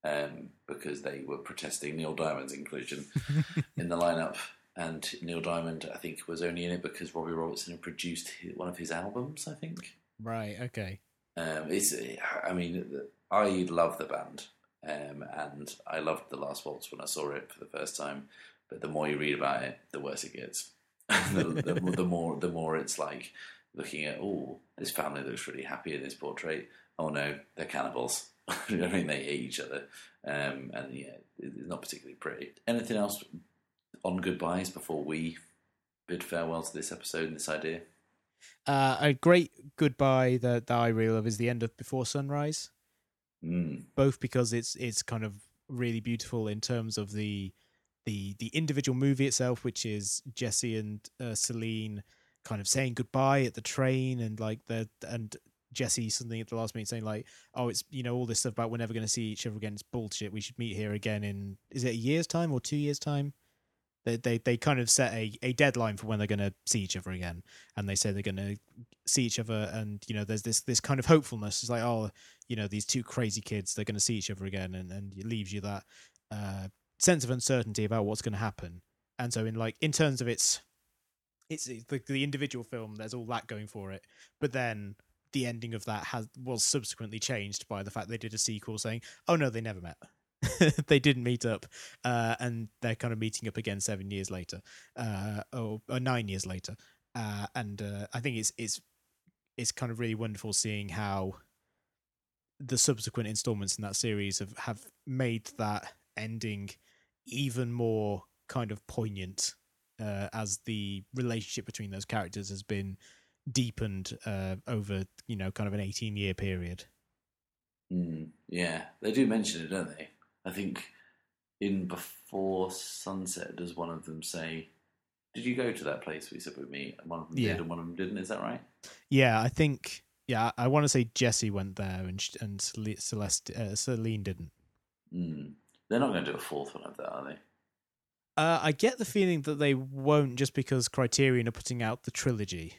um, because they were protesting Neil Diamond's inclusion in the lineup. And Neil Diamond, I think, was only in it because Robbie Robertson had produced one of his albums. I think. Right. Okay. Um, it's. I mean, I love the band, um, and I loved the Last Waltz when I saw it for the first time. But the more you read about it, the worse it gets. the, the, the more, the more it's like looking at. Oh, this family looks really happy in this portrait. Oh no, they're cannibals. you know what I mean? They hate each other, um, and yeah, it's not particularly pretty. Anything else on goodbyes before we bid farewell to this episode and this idea? Uh, a great goodbye that, that I really love is the end of Before Sunrise. Mm. Both because it's it's kind of really beautiful in terms of the the the individual movie itself, which is Jesse and uh, Celine kind of saying goodbye at the train, and like the and Jesse something at the last minute saying like, "Oh, it's you know all this stuff about we're never going to see each other again. It's bullshit. We should meet here again in is it a year's time or two years time?" They they they kind of set a, a deadline for when they're going to see each other again, and they say they're going to see each other, and you know there's this this kind of hopefulness. It's like oh, you know these two crazy kids they're going to see each other again, and and it leaves you that uh, sense of uncertainty about what's going to happen. And so in like in terms of its it's, the, the individual film, there's all that going for it, but then the ending of that has was subsequently changed by the fact they did a sequel saying, "Oh no, they never met. they didn't meet up, uh, and they're kind of meeting up again seven years later, uh, or, or nine years later." Uh, and uh, I think it's it's it's kind of really wonderful seeing how the subsequent installments in that series have have made that ending even more kind of poignant uh, as the relationship between those characters has been deepened uh, over you know kind of an 18 year period Mm, yeah, they do mention it, don't they? I think in Before Sunset, does one of them say, "Did you go to that place we said with me?" And one of them Yeah. did, and one of them didn't. Is that right? yeah i think yeah i want to say jesse went there and and celeste uh, celine didn't Mm. They're not going to do a fourth one of that, are they? uh, i get the feeling that they won't just because criterion are putting out the trilogy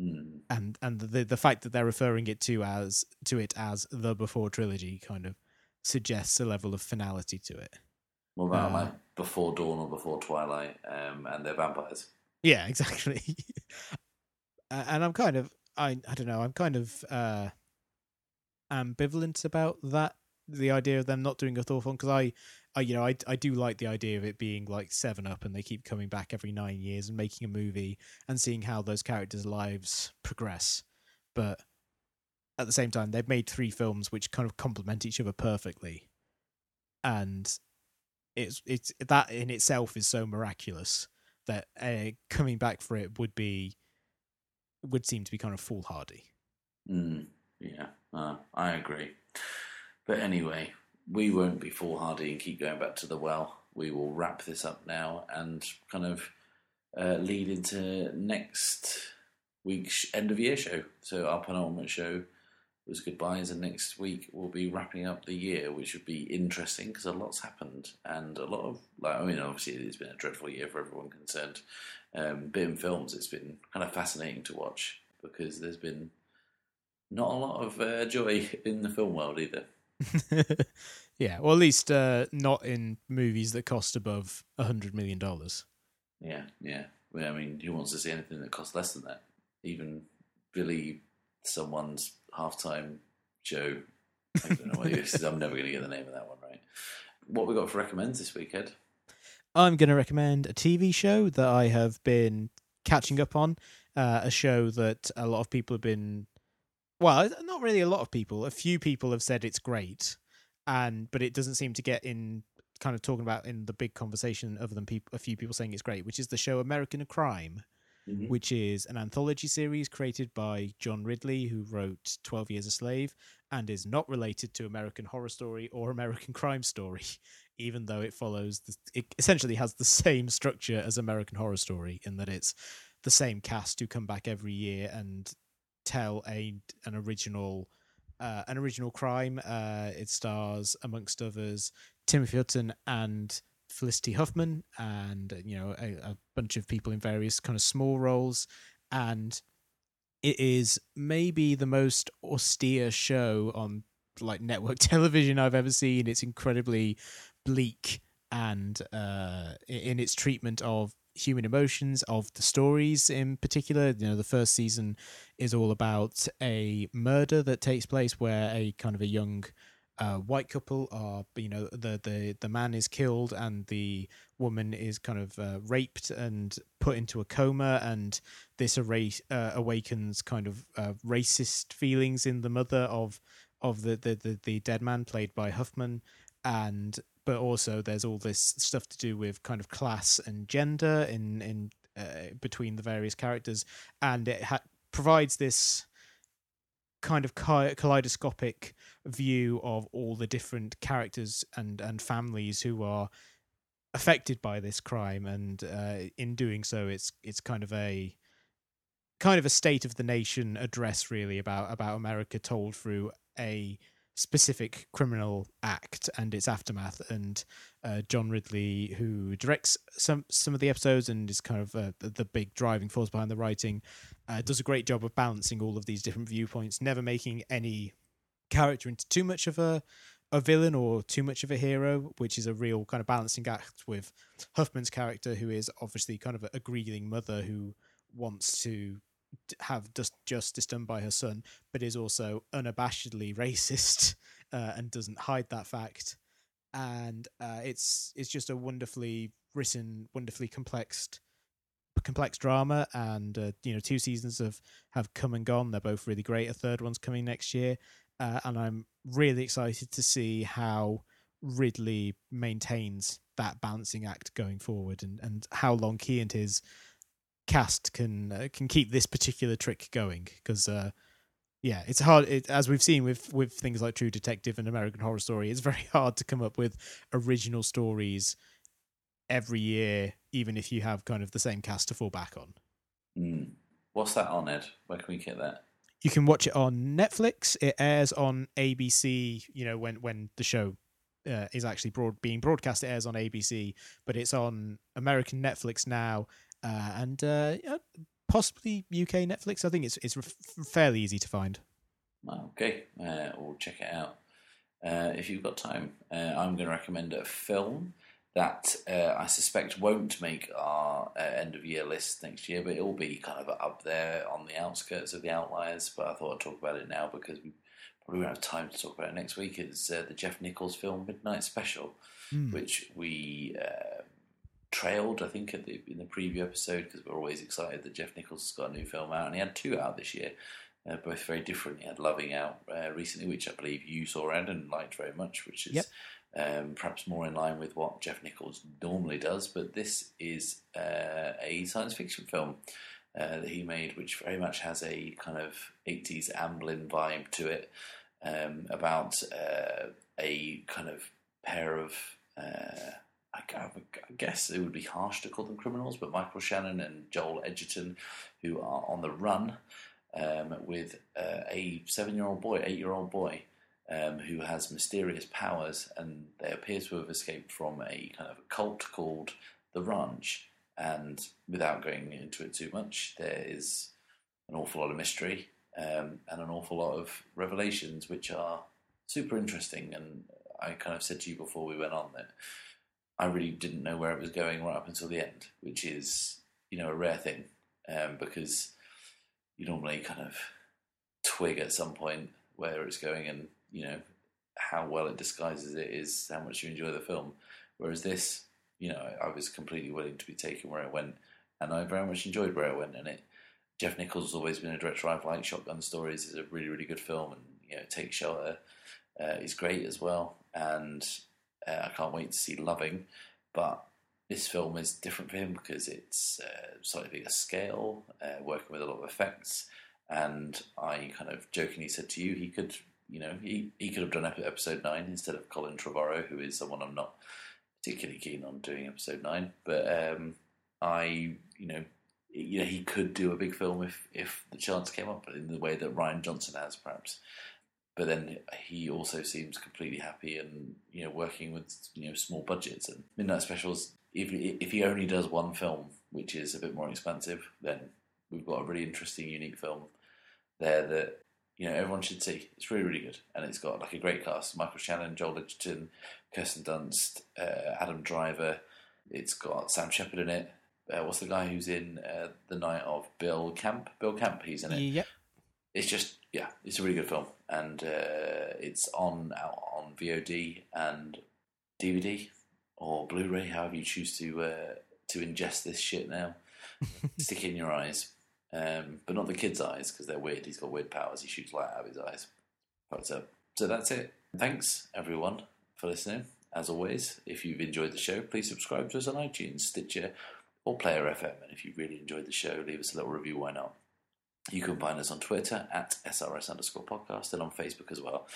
Mm. and and the the fact that they're referring it to as to it as the before trilogy kind of suggests a level of finality to it What about Uh, like Before Dawn or Before Twilight, um, and they're vampires? Yeah, exactly. And I'm kind of I I don't know, I'm kind of uh ambivalent about that the idea of them not doing a Thor film because I I you know I I do like the idea of it being like 7 up and they keep coming back every 9 years and making a movie and seeing how those characters lives progress. But at the same time they've made three films which kind of complement each other perfectly. And it's it's that in itself is so miraculous that uh, coming back for it would be would seem to be kind of foolhardy. Mm. Yeah, uh, I agree. But anyway, we won't be foolhardy and keep going back to the well. We will wrap this up now and kind of uh, lead into next week's end of year show. So our penultimate show was goodbyes, and next week we'll be wrapping up the year, which should be interesting because a lot's happened and a lot of like I mean, obviously it's been a dreadful year for everyone concerned. Um, but in films, it's been kind of fascinating to watch because there's been not a lot of uh, joy in the film world either. yeah, well, at least uh, not in movies that cost above a hundred million dollars. Yeah, yeah. Well, I mean, who wants to see anything that costs less than that? Even Billy, someone's halftime show. I don't know what it is. I'm never going to get the name of that one right. What we got for recommends this week, Ed? I'm going to recommend a TV show that I have been catching up on. Uh, a show that a lot of people have been, well, not really a lot of people. A few people have said it's great, and but it doesn't seem to get in kind of talking about in the big conversation other than people, a few people saying it's great, which is the show American Crime. Mhm. which is an anthology series created by John Ridley, who wrote 12 Years a Slave, and is not related to American Horror Story or American Crime Story, even though it follows, the, it essentially has the same structure as American Horror Story in that it's the same cast who come back every year and tell a an original uh, an original crime. Uh, it stars, amongst others, Timothy Hutton and Felicity Huffman, and you know a, a bunch of people in various kind of small roles, and it is maybe the most austere show on like network television I've ever seen. It's incredibly bleak and uh, in its treatment of human emotions of the stories in particular. You know the first season is all about a murder that takes place where a kind of a young uh, white couple are you know the the the man is killed and the woman is kind of uh, raped and put into a coma and this array, uh, awakens kind of uh, racist feelings in the mother of of the, the the the dead man played by Huffman. And but also there's all this stuff to do with kind of class and gender in in uh, between the various characters and it ha- provides this kind of kaleidoscopic view of all the different characters and and families who are affected by this crime and uh, in doing so it's it's kind of a kind of a state of the nation address really about about America told through a specific criminal act and its aftermath and uh, John Ridley who directs some some of the episodes and is kind of uh, the, the, big driving force behind the writing uh, does a great job of balancing all of these different viewpoints never making any character into too much of a a villain or too much of a hero which is a real kind of balancing act with Huffman's character who is obviously kind of a, a grieving mother who wants to have just justice done by her son, but is also unabashedly racist uh, and doesn't hide that fact. And uh, it's it's just a wonderfully written, wonderfully complex complex drama. And uh, you know, two seasons have have come and gone. They're both really great. A third one's coming next year, uh, and I'm really excited to see how Ridley maintains that balancing act going forward, and and how long he and his cast can uh, can keep this particular trick going because uh, yeah, it's hard. It, as we've seen with with things like True Detective and American Horror Story, it's very hard to come up with original stories every year, even if you have kind of the same cast to fall back on. Mm. What's that on, Ed? Where can we get that? You can watch it on Netflix. It airs on ABC. You know when when the show uh, is actually broad being broadcast. It airs on ABC, but it's on American Netflix now, uh, and uh, possibly UK Netflix. I think it's it's fairly easy to find. Okay, uh, we'll check it out uh, if you've got time. Uh, I'm going to recommend a film that uh, I suspect won't make our end of year list next year, but it will be kind of up there on the outskirts of the outliers. But I thought I'd talk about it now because we probably won't have time to talk about it next week. It's the Jeff Nichols film Midnight Special, mm. which we trailed, I think, the, in the preview episode because we're always excited that Jeff Nichols has got a new film out, and he had two out this year, uh, both very different. He had Loving out uh, recently, which I believe you saw Ed and liked very much, which is. Yep. Um, perhaps more in line with what Jeff Nichols normally does, but this is uh, a science fiction film uh, that he made, which very much has a kind of 80s Amblin vibe to it, um, about uh, a kind of pair of uh, I, guess it would be harsh to call them criminals, but Michael Shannon and Joel Edgerton, who are on the run um, with uh, a seven year old boy, eight year old boy, um, who has mysterious powers, and they appear to have escaped from a kind of a cult called the Ranch. And without going into it too much, there is an awful lot of mystery um, and an awful lot of revelations, which are super interesting. And I kind of said to you before we went on that I really didn't know where it was going right up until the end, which is you know a rare thing um, because you normally kind of twig at some point where it's going and you know how well it disguises it is how much you enjoy the film. Whereas this, you know, I was completely willing to be taken where it went, and I very much enjoyed where it went. And it, Jeff Nichols has always been a director I've liked. Shotgun Stories is a really really good film, and you know, Take Shelter uh, is great as well. And uh, I can't wait to see Loving, but this film is different for him because it's uh, slightly bigger scale, uh, working with a lot of effects. And I kind of jokingly said to you he could you know, he, he could have done episode nine instead of Colin Trevorrow, who is someone I'm not particularly keen on doing episode nine. But um, I, you know, you know, he could do a big film if if the chance came up in the way that Rian Johnson has, perhaps. But then he also seems completely happy and you know working with you know small budgets and Midnight Specials. If if he only does one film, which is a bit more expensive, then we've got a really interesting, unique film there that you know everyone should see. It's really really good, and it's got like a great cast: Michael Shannon, Joel Edgerton, Kirsten Dunst, uh, Adam Driver. It's got Sam Shepard in it. Uh, what's the guy who's in uh, the night of Bill Camp? Bill Camp, he's in it. Yep. It's just yeah, it's a really good film, and uh, it's on out on VOD and DVD or Blu-ray, however you choose to uh, to ingest this shit now. Stick it in your eyes, um, but not the kid's eyes because they're weird. He's got weird powers. He shoots light out of his eyes. But, so, so that's it. Thanks everyone for listening. As always, if you've enjoyed the show, please subscribe to us on iTunes, Stitcher, or Player FM. And if you really enjoyed the show, leave us a little review. Why not? You can find us on Twitter at SRS underscore podcast and on Facebook as well.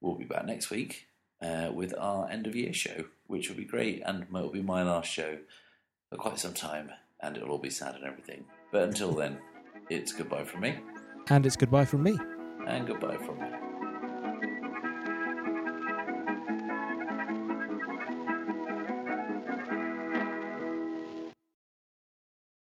We'll be back next week uh, with our end of year show, which will be great and will be my last show for quite some time, and it'll all be sad and everything. But until then, it's goodbye from me And it's goodbye from me. and goodbye from me.